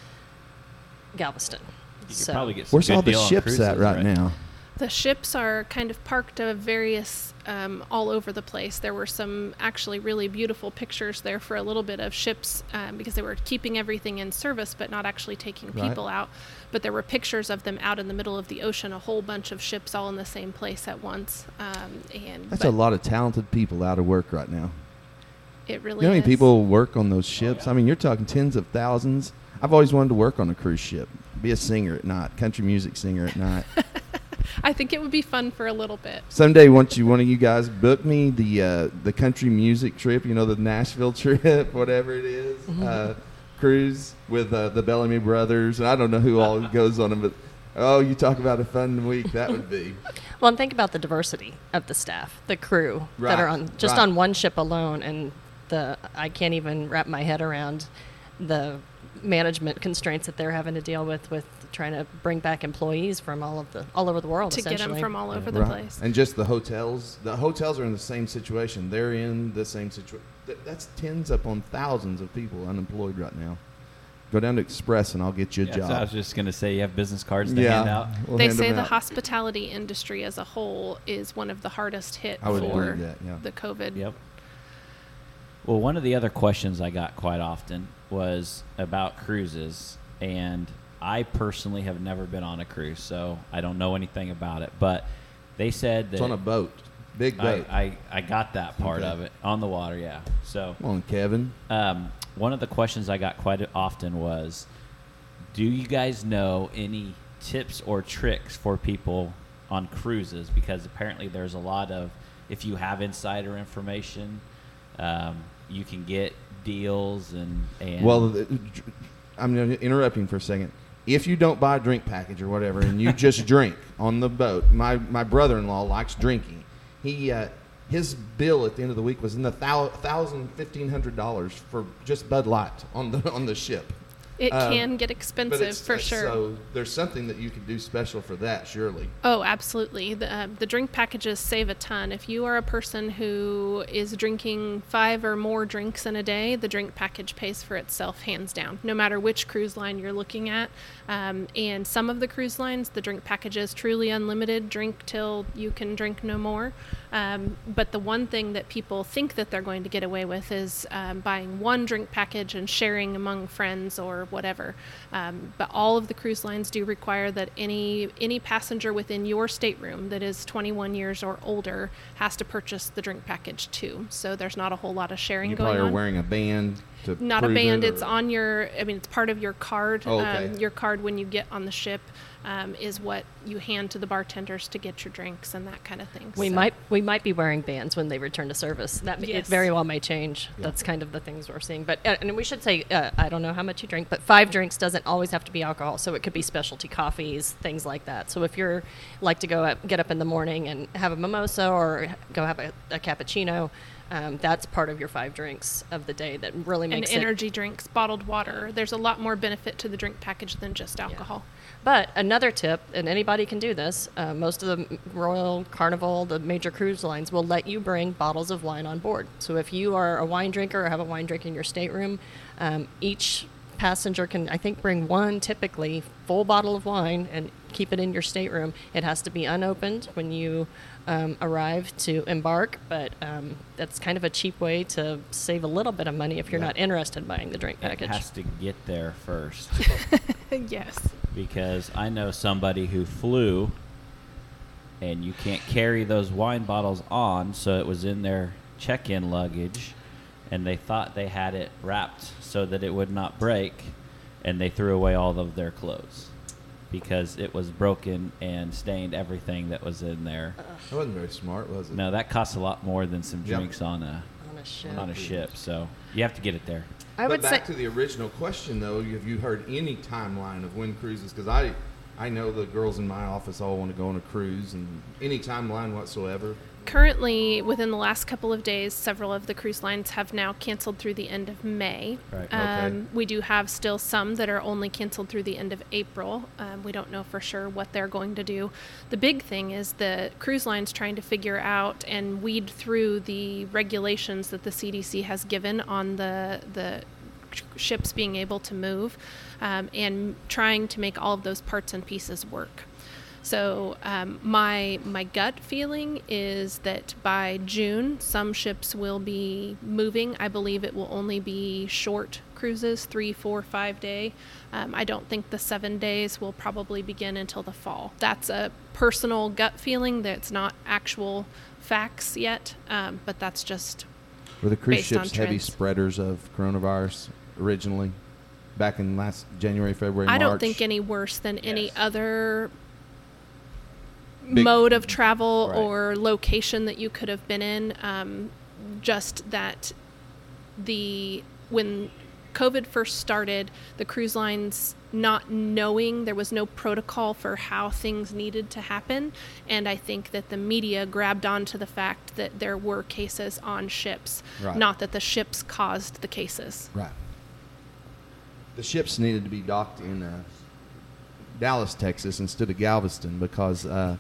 Galveston. You could so probably get some Where's good all the deal on ships at cruises, right, now? The ships are kind of parked of various um, all over the place. There were some actually really beautiful pictures there for a little bit of ships um, because they were keeping everything in service but not actually taking Right. people out. But there were pictures of them out in the middle of the ocean, a whole bunch of ships all in the same place at once. Um, and That's a lot of talented people out of work right now. It really You know how many people work on those ships? I mean, you're talking tens of thousands. I've always wanted to work on a cruise ship, be a singer at night, country music singer at night. I think it would be fun for a little bit. Someday, once you one of you guys book me the uh, the country music trip, you know the Nashville trip, whatever it is, uh, cruise with uh, the Bellamy brothers, and I don't know who all goes on them, but oh, you talk about a fun week that would be. Well, and think about the diversity of the staff, the crew that are on just right. on one ship alone, and the I can't even wrap my head around the management constraints that they're having to deal with with trying to bring back employees from all of the all over the world. to get them from all over the Right. place. And just the hotels. The hotels are in the same situation. They're in the same situation. That's tens upon thousands of people unemployed right now. Go down to Express and I'll get you a Yeah, job. so I was just going to say you have business cards to hand out. we'll they hand say the out. hospitality industry as a whole is one of the hardest hit I would for that, yeah. the COVID. Yep. Well, one of the other questions I got quite often was about cruises, and I personally have never been on a cruise, so I don't know anything about it. But they said that It's on a boat, big I, boat. I, I got that part Okay. of it on the water, yeah. So Come on, Kevin. um, one of the questions I got quite often was, "Do you guys know any tips or tricks for people on cruises?" Because apparently there's a lot of, if you have insider information, um, you can get deals and and Well, the- I'm interrupting for a second. If you don't buy a drink package or whatever, and you just drink on the boat, my my brother-in-law likes drinking. He uh, his bill at the end of the week was in the thou- thousand fifteen hundred dollars for just Bud Light on the on the ship. It Um, can get expensive for uh, sure. So there's something that you can do special for that, surely. Oh, absolutely. The, uh, the drink packages save a ton. If you are a person who is drinking five or more drinks in a day, the drink package pays for itself hands down, no matter which cruise line you're looking at. Um, and some of the cruise lines, the drink package is truly unlimited, drink till you can drink no more. Um, but the one thing that people think that they're going to get away with is um, buying one drink package and sharing among friends or whatever. Um, but all of the cruise lines do require that any any passenger within your stateroom that is 21 years or older has to purchase the drink package too. So there's not a whole lot of sharing You going probably are on. wearing a band to not a band. it, It's on your. I mean, it's part of your card. Oh, okay. um, your card when you get on the ship um, is what you hand to the bartenders to get your drinks and that kind of thing. We So- might we might be wearing bands when they return to service. That it very well may change. That's kind of the things we're seeing. But uh, and we should say uh, I don't know how much you drink, but five drinks doesn't always have to be alcohol. So it could be specialty coffees, things like that. So if you're like to go up, get up in the morning and have a mimosa or go have a, a cappuccino, um, that's part of your five drinks of the day. That really makes it And energy drinks, bottled water. There's a lot more benefit to the drink package than just alcohol. But another tip, and anybody can do this, uh, most of the Royal Carnival, the major cruise lines, will let you bring bottles of wine on board. So if you are a wine drinker or have a wine drink in your stateroom, um, each passenger can, I think, bring one typically full bottle of wine and keep it in your stateroom. It has to be unopened when you um, arrive to embark, but um, that's kind of a cheap way to save a little bit of money if you're Yeah. not interested in buying the drink package. It has to get there first yes. because I know somebody who flew and you can't carry those wine bottles on, so it was in their check in luggage and they thought they had it wrapped so that it would not break and they threw away all of their clothes because it was broken and stained everything that was in there. That wasn't very smart, was it? No, that costs a lot more than some Yep. drinks on a on a ship. on a ship, so you have to get it there. I but would back say to the original question, though, have you heard any timeline of when cruises? Because I, I know the girls in my office all want to go on a cruise, and any timeline whatsoever. Currently, within the last couple of days, several of the cruise lines have now canceled through the end of May. Right. Okay. Um, we do have still some that are only canceled through the end of April. Um, we don't know for sure what they're going to do. The big thing is the cruise lines trying to figure out and weed through the regulations that the CDC has given on the the ships being able to move, um, and trying to make all of those parts and pieces work. So um, my my gut feeling is that by June, some ships will be moving. I believe it will only be short cruises, three, four, five day. Um, I don't think the seven days will probably begin until the fall. That's a personal gut feeling. That's not actual facts yet, um, but that's just Were the cruise ships heavy spreaders of coronavirus originally, back in last January, February, I March? don't think any worse than any other Big- mode of travel Right. or location that you could have been in. Um, just that the when COVID first started, the cruise lines not knowing there was no protocol for how things needed to happen, and I think that the media grabbed onto the fact that there were cases on ships, Right. not that the ships caused the cases. Right. The ships needed to be docked in uh, Dallas, Texas, instead of Galveston, because uh,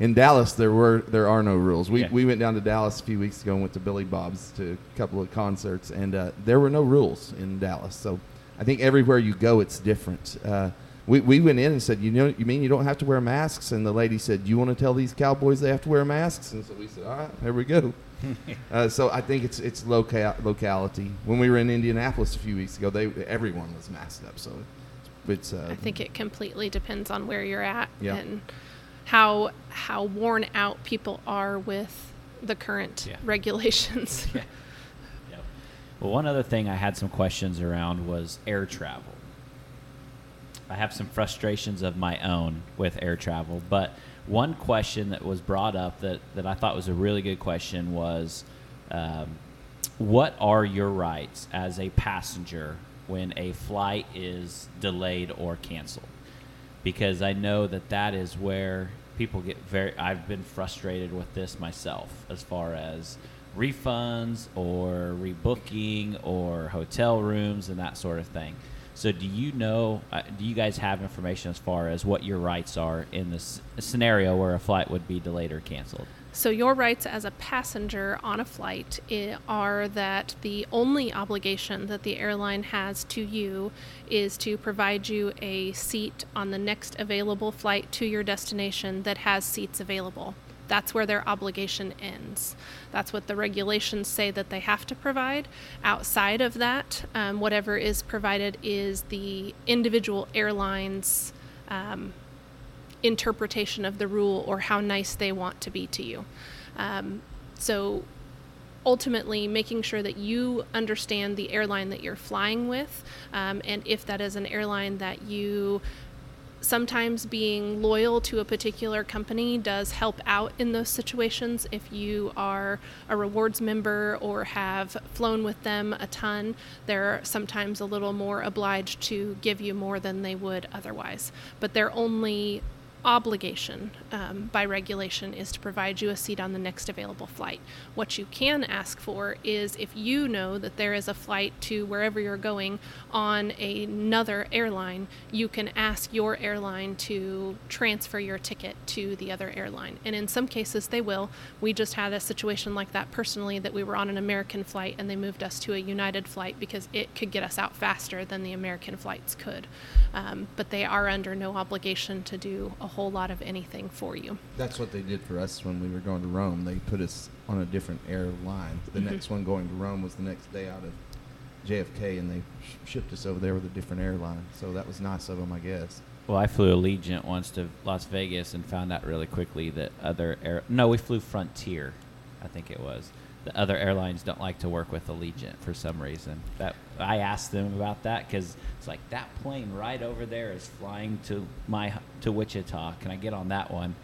in Dallas there were there are no rules. We Yeah. we went down to Dallas a few weeks ago and went to Billy Bob's to a couple of concerts, and uh, there were no rules in Dallas. So I think everywhere you go, it's different. Uh, we, we went in and said, you know, you mean you don't have to wear masks? And the lady said, you want to tell these cowboys they have to wear masks? And so we said, all right, here we go. Uh, so I think it's it's loca- locality. When we were in Indianapolis a few weeks ago, they everyone was masked up. So it's uh, I think it completely depends on where you're at Yeah. and how how worn out people are with the current Yeah. regulations. Yep. Well, one other thing I had some questions around was air travel. I have some frustrations of my own with air travel, but one question that was brought up that, that I thought was a really good question was um, what are your rights as a passenger when a flight is delayed or canceled? Because I know that that is where people get very. I've been frustrated with this myself as far as refunds or rebooking or hotel rooms and that sort of thing. So, do you know? Uh, do you guys have information as far as what your rights are in this scenario where a flight would be delayed or canceled? So your rights as a passenger on a flight are that the only obligation that the airline has to you is to provide you a seat on the next available flight to your destination that has seats available. That's where their obligation ends. That's what the regulations say that they have to provide. Outside of that, um, whatever is provided is the individual airlines. Um, interpretation of the rule or how nice they want to be to you. Um, so ultimately making sure that you understand the airline that you're flying with um, and if that is an airline that you sometimes being loyal to a particular company does help out in those situations if you are a rewards member or have flown with them a ton they're sometimes a little more obliged to give you more than they would otherwise but they're only obligation um, by regulation is to provide you a seat on the next available flight. What you can ask for is if you know that there is a flight to wherever you're going on another airline, you can ask your airline to transfer your ticket to the other airline. And in some cases, they will. We just had a situation like that personally that we were on an American flight and they moved us to a United flight because it could get us out faster than the American flights could. Um, but they are under no obligation to do a whole lot of anything for you. That's what they did for us when we were going to Rome. They put us on a different airline. The Mhm. next one going to Rome was the next day out of JFK, and they sh- shipped us over there with a different airline. So that was nice of them, I guess. Well, I flew Allegiant once to Las Vegas and found out really quickly that other air no, we flew Frontier, I think it was. The other airlines don't like to work with Allegiant for some reason. That I asked them about that because it's like that plane right over there is flying to my to Wichita. Can I get on that one?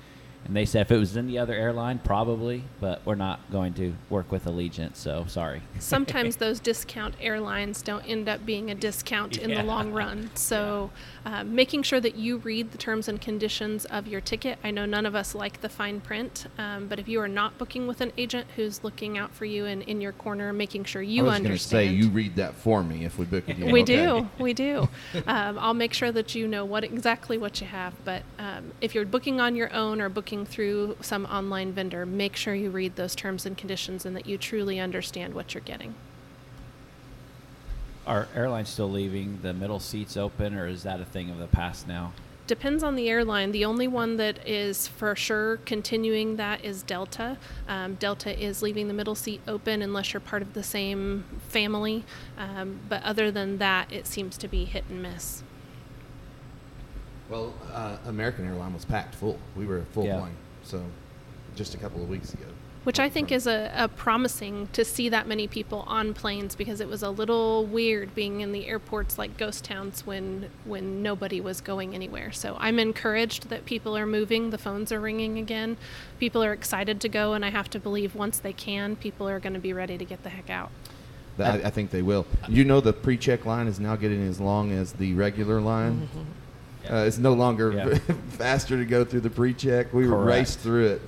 And they said if it was in the other airline, probably, but we're not going to work with Allegiant. So sorry. Sometimes those discount airlines don't end up being a discount in Yeah. the long run. So, uh, making sure that you read the terms and conditions of your ticket. I know none of us like the fine print, um, but if you are not booking with an agent who's looking out for you and in your corner, making sure you I was gonna say you read that for me if we book it. We do, we do. Um, I'll make sure that you know what exactly what you have. But um, if you're booking on your own or booking through some online vendor, make sure you read those terms and conditions and that you truly understand what you're getting. Are airlines still leaving the middle seats open, or is that a thing of the past now? Depends on the airline. The only one that is for sure continuing that is Delta. Um, Delta is leaving the middle seat open unless you're part of the same family. Um, but other than that, it seems to be hit and miss. Well, uh, American Airline was packed full. We were full Yeah. plane. So just a couple of weeks ago. Which I think is a, a promising to see that many people on planes because it was a little weird being in the airports like ghost towns when when nobody was going anywhere. So I'm encouraged that people are moving, the phones are ringing again. People are excited to go and I have to believe once they can, people are going to be ready to get the heck out. I, I think they will. You know, the pre-check line is now getting as long as the regular line. Uh, it's no longer Yeah. faster to go through the pre-check. We Correct. raced through it.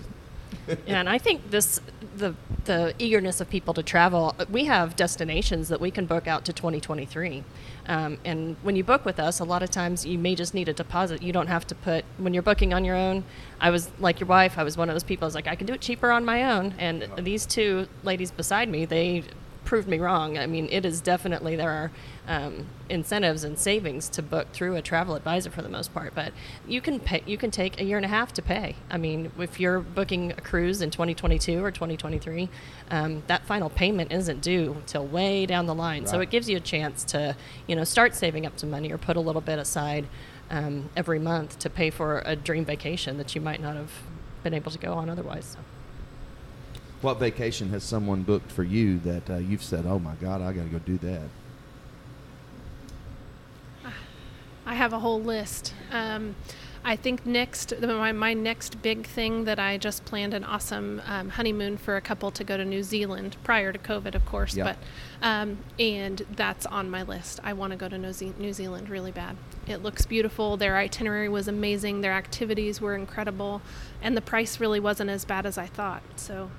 Yeah, and I think this the the eagerness of people to travel. We have destinations that we can book out to 2023, um, and when you book with us, a lot of times you may just need a deposit. You don't have to put when you're booking on your own. I was like your wife. I was one of those people. I was like, I can do it cheaper on my own. And these two ladies beside me, they proved me wrong. I mean, it is definitely there are um, incentives and savings to book through a travel advisor for the most part, but you can pay. You can take a year and a half to pay. I mean, if you're booking a cruise in 2022 or 2023, um, that final payment isn't due till way down the line. So it gives you a chance to, you know, start saving up some money or put a little bit aside um, every month to pay for a dream vacation that you might not have been able to go on otherwise. What vacation has someone booked for you that uh, you've said, "Oh my God, I got to go do that"? I have a whole list. Um, I think next, my, my next big thing that I just planned an awesome um, honeymoon for a couple to go to New Zealand prior to COVID, of course. Yeah. But um, and that's on my list. I want to go to New Zealand really bad. It looks beautiful. Their itinerary was amazing. Their activities were incredible, and the price really wasn't as bad as I thought. So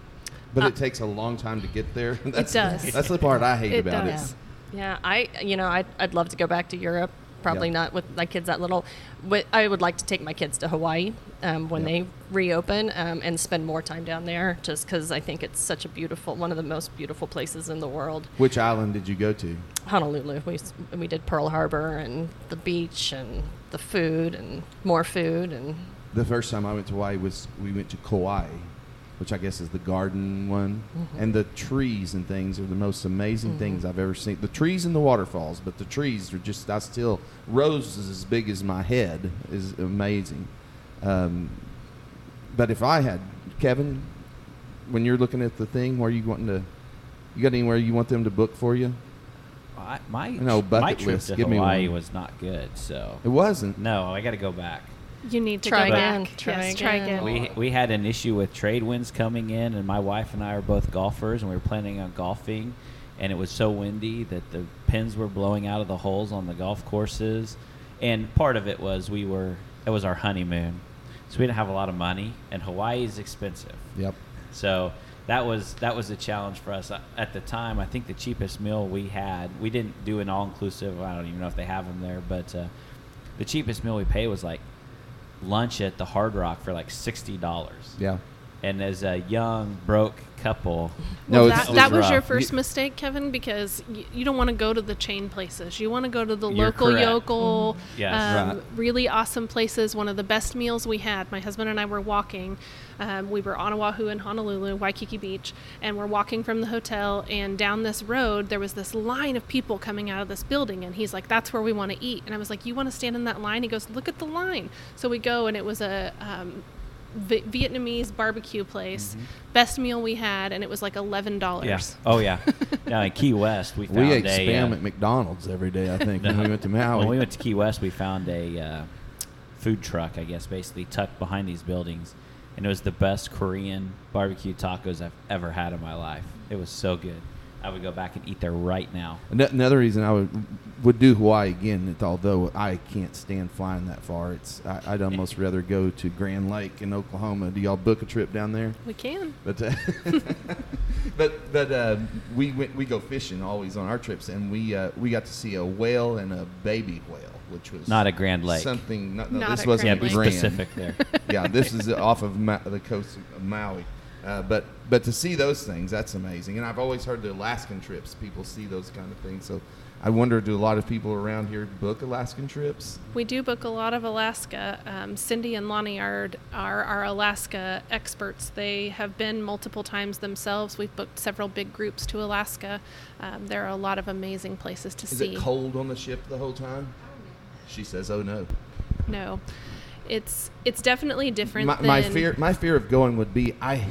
But Uh, it takes a long time to get there. That's, does. That's the part I hate It about does. it. Yeah, I you know I'd, I'd love to go back to Europe. Probably Yeah. not with my kids that little. But I would like to take my kids to Hawaii um, when Yeah. they reopen um, and spend more time down there, just because I think it's such a beautiful, one of the most beautiful places in the world. Which island did you go to? Honolulu. We we did Pearl Harbor and the beach and the food and more food and The first time I went to Hawaii was we went to Kauai, which I guess is the garden one, and the trees and things are the most amazing things I've ever seen. The trees and the waterfalls, but the trees are just I still roses as big as my head is amazing. Um, but if I had Kevin, when you're looking at the thing, where are you wanting to, you got anywhere you want them to book for you? I, my No, my trip list. to Give Hawaii one. was not good. So It wasn't. no, I got to go back. You need to Try go again, back. try yes, try again. again. We we had an issue with trade winds coming in, and my wife and I are both golfers, and we were planning on golfing, and it was so windy that the pins were blowing out of the holes on the golf courses, and part of it was we were it was our honeymoon, so we didn't have a lot of money, and Hawaii is expensive. Yep. So that was that was a challenge for us at the time. I think the cheapest meal we had, we didn't do an all inclusive. I don't even know if they have them there, but uh, the cheapest meal we paid was like lunch at the Hard Rock for like sixty dollars. Yeah. And as a young broke couple, No, Well, it's- that, it that was was your first You- mistake, Kevin, because y- you don't want to go to the chain places. You want to go to the You're local correct. yokel, Yes. um, Right. really awesome places. One of the best meals we had. My husband and I were walking. Um, we were on Oahu in Honolulu, Waikiki Beach, and we're walking from the hotel. And down this road, there was this line of people coming out of this building. And he's like, "That's where we want to eat." And I was like, "You want to stand in that line?" He goes, "Look at the line." So we go, and it was a um, Vi- Vietnamese barbecue place. Best meal we had, and it was like eleven dollars. yeah, oh yeah, yeah. In Key West, we found We ate a, spam uh, at McDonald's every day. I think when we went to Maui. When we went to Key West, we found a uh, food truck, I guess, basically tucked behind these buildings, and it was the best Korean barbecue tacos I've ever had in my life. It was so good. I would go back and eat there right now. Another reason I would would do Hawaii again, although I can't stand flying that far, it's I, I'd almost rather go to Grand Lake in Oklahoma. Do y'all book a trip down there? We can. But uh, but but uh, we went we go fishing always on our trips, and we uh, we got to see a whale and a baby whale, which was Not a Grand Lake. Something. Not, no, Not this at wasn't Yeah, Grand be Lake. grand. specific there. yeah, this is off of Ma- the coast of Maui. Uh, but but to see those things, that's amazing. And I've always heard the Alaskan trips, people see those kind of things. So I wonder, do a lot of people around here book Alaskan trips? We do book a lot of Alaska. Um, Cindy and Lonnie are, are our Alaska experts. They have been multiple times themselves. We've booked several big groups to Alaska. Um, there are a lot of amazing places to Is see. Is it cold on the ship the whole time? She says, "Oh no." No, it's it's definitely different. My, my fear, my fear of going would be I.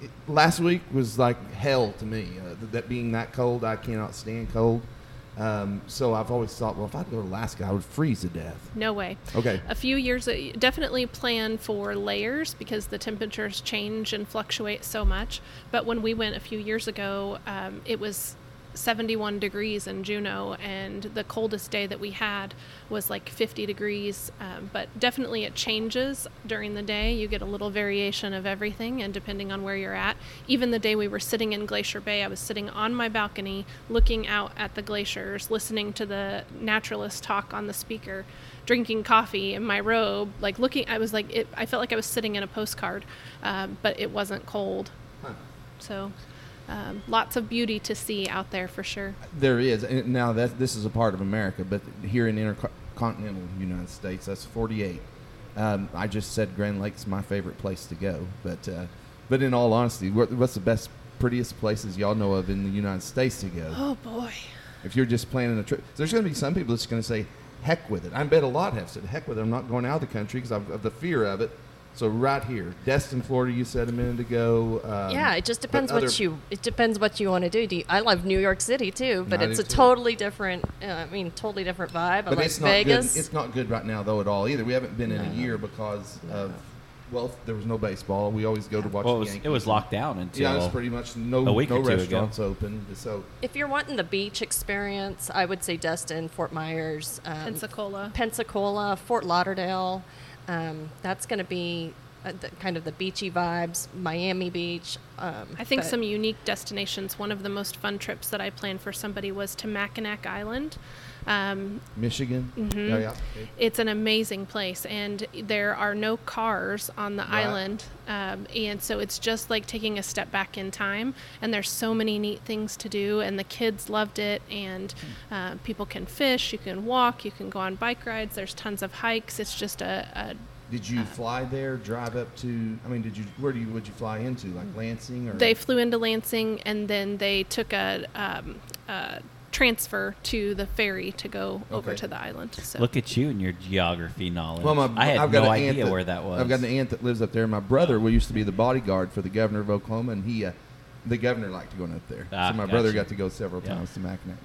It, last week was like hell to me. Uh, th- that being that cold, I cannot stand cold. Um, so I've always thought, well, if I go to Alaska, I would freeze to death. No way. Okay. A few years, uh, definitely plan for layers because the temperatures change and fluctuate so much. But when we went a few years ago, um, it was 71 degrees in Juneau, and the coldest day that we had was like 50 degrees. Um, but definitely it changes during the day. You get a little variation of everything, and depending on where you're at. Even the day we were sitting in Glacier Bay, I was sitting on my balcony looking out at the glaciers, listening to the naturalist talk on the speaker drinking coffee in my robe, like looking. I was like, it, I felt like I was sitting in a postcard, um, but it wasn't cold. So, um, lots of beauty to see out there for sure. There is. And now that this is a part of America, but here in intercontinental United States, that's 48. Um, I just said Grand Lake's my favorite place to go, but uh, but in all honesty, what, what's the best, prettiest places y'all know of in the United States to go? Oh boy. If you're just planning a trip, there's going to be some people that's going to say, "Heck with it." I bet a lot have said, "Heck with it." I'm not going out of the country because of the fear of it. So right here, Destin, Florida, you said a minute ago. Um, yeah, it just depends what you. It depends what you want to do. do you, I love New York City too, but it's a too. totally different. Uh, I mean, totally different vibe. I But like it's not Vegas. good. It's not good right now though at all either. We haven't been in a year because of well, there was no baseball. We always go to watch Well, it the was, Yankees. it was locked down until Yeah, it was pretty much no a week no or two ago. restaurants open. So if you're wanting the beach experience, I would say Destin, Fort Myers, um, Pensacola. Pensacola, Fort Lauderdale. Um, that's going to be uh, the, kind of the beachy vibes. Miami Beach. Um, I think some unique destinations. One of the most fun trips that I planned for somebody was to Mackinac Island. Um, Michigan. Mhm. Yeah, yeah. Okay. It's an amazing place, and there are no cars on the Right. island, um, and so it's just like taking a step back in time. And there's so many neat things to do, and the kids loved it. And uh, people can fish, you can walk, you can go on bike rides. There's tons of hikes. It's just a, a Did you fly there? Drive up to? I mean, did you? Where do you? Would you fly into? Like Lansing or? they flew into Lansing, and then they took a, um, a transfer to the ferry to go over Okay. to the island. So Look at you and your geography knowledge. Well, my, I had I've got no an aunt idea that- where that was. I've got an aunt that lives up there. My brother we used to be the bodyguard for the governor of Oklahoma, and he, uh, the governor liked to go up there. Ah, so my brother gotcha. got to go several Yeah. times to Mackinac.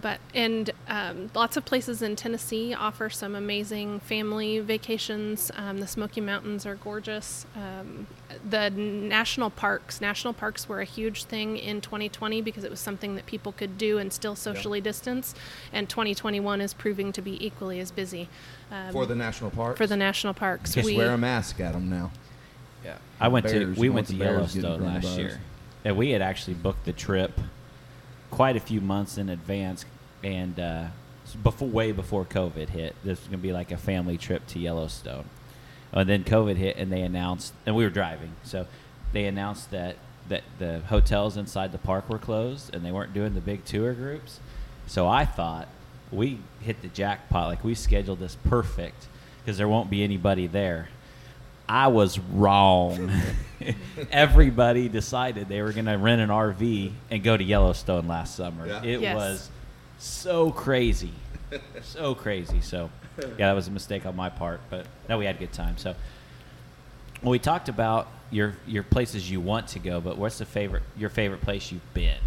But and um, lots of places in Tennessee offer some amazing family vacations. Um, the Smoky Mountains are gorgeous. Um, the national parks, national parks were a huge thing in 2020 because it was something that people could do and still socially distance. And 2021 is proving to be equally as busy. Um, For the national park. for the national parks, Just we wear a mask at them now. Yeah, I went to we went to the Bears getting Yellowstone last year, and we had actually booked the trip quite a few months in advance, and uh, before way before COVID hit. This was gonna be like a family trip to Yellowstone, and then COVID hit, and they announced, and we were driving, so they announced that that the hotels inside the park were closed, and they weren't doing the big tour groups. So I thought we hit the jackpot, like we scheduled this perfect because there won't be anybody there. I was wrong. Everybody decided they were going to rent an RV and go to Yellowstone last summer. Yeah. It Yes. was so crazy. so crazy. So, yeah, that was a mistake on my part, but no, we had a good time. So, well, we talked about your your places you want to go, but what's the favorite your favorite place you've been?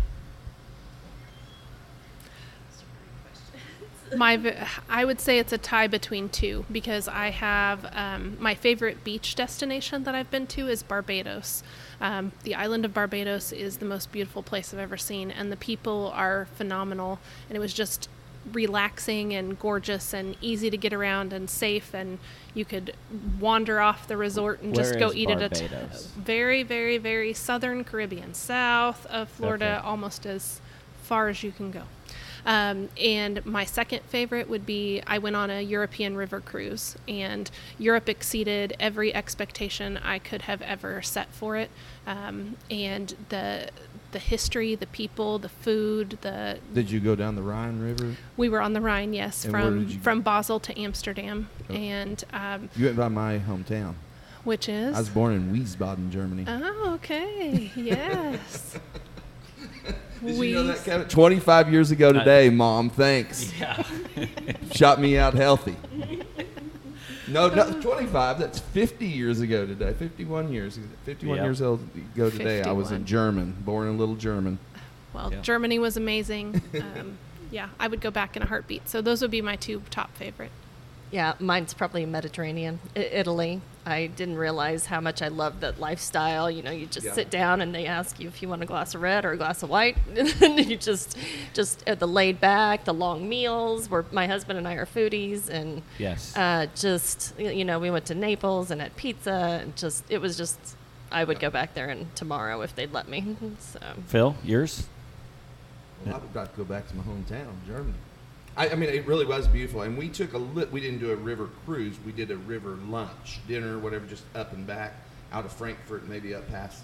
My, I would say it's a tie between two because I have um, my favorite beach destination that I've been to is Barbados. Um, the island of Barbados is the most beautiful place I've ever seen, and the people are phenomenal. And it was just relaxing and gorgeous and easy to get around and safe. And you could wander off the resort and just go eat at a t- very, very, very southern Caribbean, south of Florida, Okay. almost as far as you can go. Um, and my second favorite would be I went on a European river cruise, and Europe exceeded every expectation I could have ever set for it. Um, and the the history, the people, the food, the Did you go down the Rhine River? we were on the Rhine, yes, And from from Basel to Amsterdam, Oh. and um, You went by my hometown. which is I was born in Wiesbaden, Germany. oh okay, yes. Did you know that, Kevin? 25 years ago today, Mom. Thanks. Yeah. Shot me out healthy. No, no, 25. That's 50 years ago today. 51 years. 51 Yeah. years old ago today. I was a 51. German, born a little German. Well, Yeah. Germany was amazing. Um, yeah, I would go back in a heartbeat. So those would be my two top favorite. Yeah, mine's probably Mediterranean, I- Italy. I didn't realize how much I loved that lifestyle. You know, you just Yeah. sit down and they ask you if you want a glass of red or a glass of white, and you just, just uh, the laid back, the long meals. Where my husband and I are foodies, and Yes. uh, just you know, we went to Naples and had pizza, and just it was just. I would go back there and tomorrow if they'd let me. So Phil, yours? Well, I'd like to go back to my hometown, Germany. I, I mean, it really was beautiful. And we took a lit. We didn't do a river cruise. We did a river lunch, dinner, whatever, just up and back out of Frankfurt, maybe up past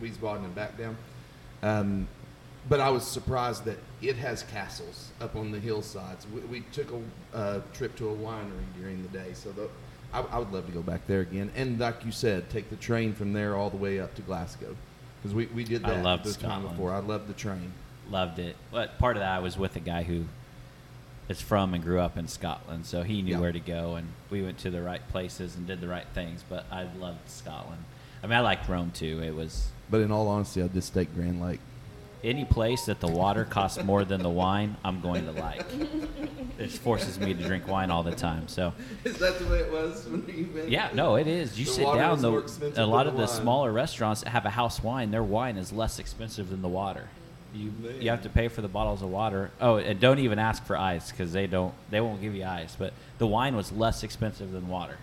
Wiesbaden and back down. Um, but I was surprised that it has castles up on the hillsides. We, we took a uh, trip to a winery during the day, so the, I, I would love to go back there again. And like you said, take the train from there all the way up to Glasgow, because we, we did I that loved the time before. I loved the train. Loved it. But part of that I was with a guy who is from and grew up in Scotland, so he knew Yeah. where to go, and we went to the right places and did the right things. But I loved Scotland. I mean, I liked Rome too. It was But in all honesty, I just take Grand Lake. any place that the water costs more than the wine, I'm going to like. It forces me to drink wine all the time. So Is that the way it was when you been? yeah, no, it is. You The sit down. The, a lot of the smaller restaurants that have a house wine, their wine is less expensive than the water. You you have to pay for the bottles of water. Oh, and don't even ask for ice because they don't they won't give you ice. But the wine was less expensive than water.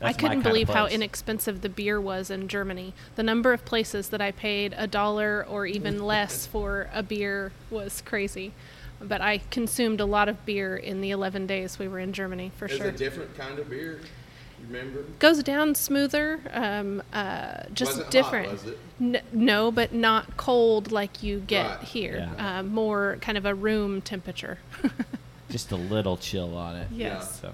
I That's my couldn't believe how inexpensive the beer was in Germany. The number of places that I paid a dollar or even less for a beer was crazy. But I consumed a lot of beer in the 11 days we were in Germany, for It's sure. a different kind of beer. You remember? Goes down smoother, um, uh, just Wasn't hot, different. was it? N- no, but not cold like you get Right. here. Yeah. Uh, more kind of a room temperature. just a little chill on it. Yes. So.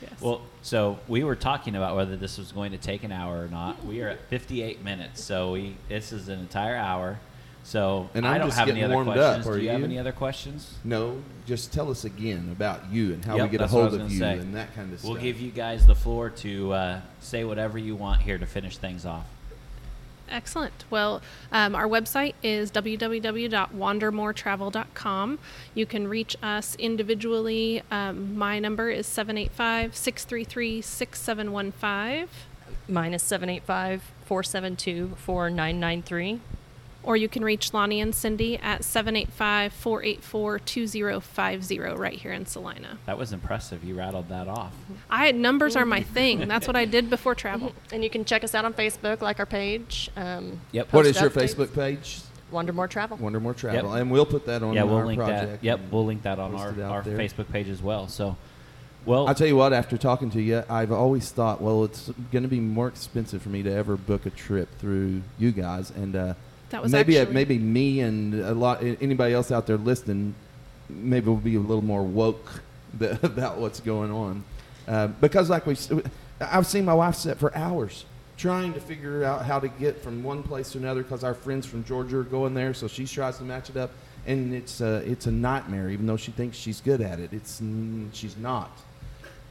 yes. Well, so we were talking about whether this was going to take an hour or not. We are at 58 minutes, so we this is an entire hour. So And I I'm don't have any other warmed up. questions. Do you, have any other questions? No, just tell us again about you and how Yep, we get a that's what I hold of you say. and that kind of stuff. We'll give you guys the floor to uh, say whatever you want here to finish things off. Excellent. Well, um, our website is www.wandermoretravel.com. You can reach us individually. Um, my number is 785 633 6715. Mine is 785 472 4993. Or you can reach Lonnie and Cindy at 785 484 2050 right here in Salina. That was impressive. You rattled that off. I numbers are my thing. That's what I did before travel. And you can check us out on Facebook, like our page. Um, Yep. What post your updates. Facebook page? Wander More Travel. Wander More Travel, Yep. and we'll put that on yeah, we'll our link project. that. Yep, we'll link that on post our, our there. Facebook page as well. So, well, I'll tell you what. After talking to you, I've always thought, well, it's going to be more expensive for me to ever book a trip through you guys, and uh, That was maybe actually- maybe me and a lot anybody else out there listening, maybe we'll be a little more woke the, about what's going on, uh, because like we, I've seen my wife sit for hours trying to figure out how to get from one place to another because our friends from Georgia are going there, so she tries to match it up, and it's uh, it's a nightmare. Even though she thinks she's good at it, it's she's not.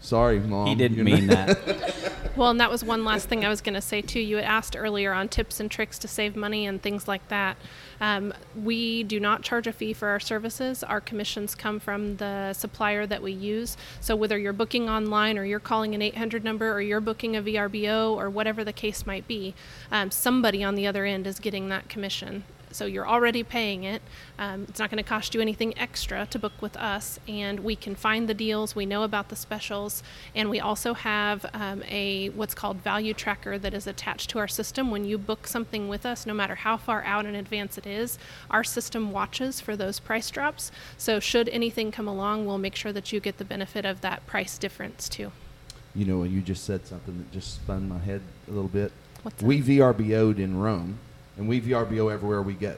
Sorry, mom. he didn't mean that. Well, and that was one last thing I was going to say too. You had asked earlier on tips and tricks to save money and things like that. Um, we do not charge a fee for our services. Our commissions come from the supplier that we use. So whether you're booking online or you're calling an 800 number or you're booking a VRBO or whatever the case might be, um, somebody on the other end is getting that commission. So you're already paying it. Um, it's not going to cost you anything extra to book with us, and we can find the deals. We know about the specials, and we also have um, a what's called value tracker that is attached to our system. When you book something with us, no matter how far out in advance it is, our system watches for those price drops. So should anything come along, we'll make sure that you get the benefit of that price difference too. You know, you just said something that just spun my head a little bit. What's that? we VRBO'd in Rome, and we VRBO everywhere we go.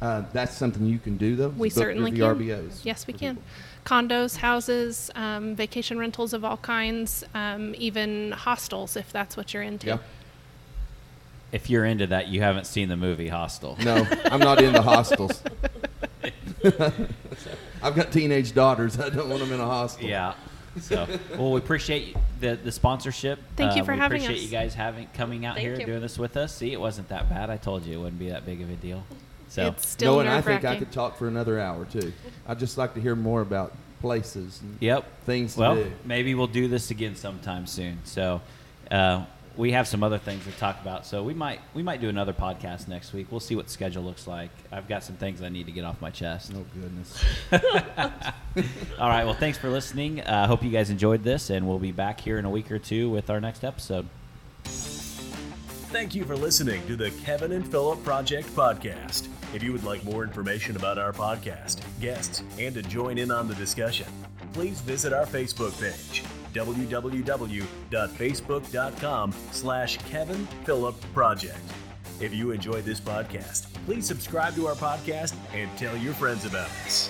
Uh, that's something you can do, though. We Book your certainly can. Yes, we can. people. Condos, houses, um, vacation rentals of all kinds, um, even hostels if that's what you're into. Yeah. if you're into that, you haven't seen the movie Hostel. No, I'm not into hostels. I've got teenage daughters. I don't want them in a hostel. Yeah. So, well, we appreciate the the sponsorship. Thank you Uh, for we having appreciate us. you guys having coming out Thank here you. doing this with us. See, it wasn't that bad. I told you it wouldn't be that big of a deal. So, It's still no, and I think I nerve-wracking. could talk for another hour too. I'd just like to hear more about places and yep. things to Well, do. maybe we'll do this again sometime soon. So, uh, we have some other things to talk about. So we might we might do another podcast next week. We'll see what schedule looks like. I've got some things I need to get off my chest. Oh goodness. All right. Well, thanks for listening. I uh, hope you guys enjoyed this, and we'll be back here in a week or two with our next episode. Thank you for listening to the Kevin and Philip Project podcast. If you would like more information about our podcast, guests, and to join in on the discussion, please visit our Facebook page, www.facebook.com slash Kevin Philip Project. If you enjoyed this podcast, please subscribe to our podcast and tell your friends about us.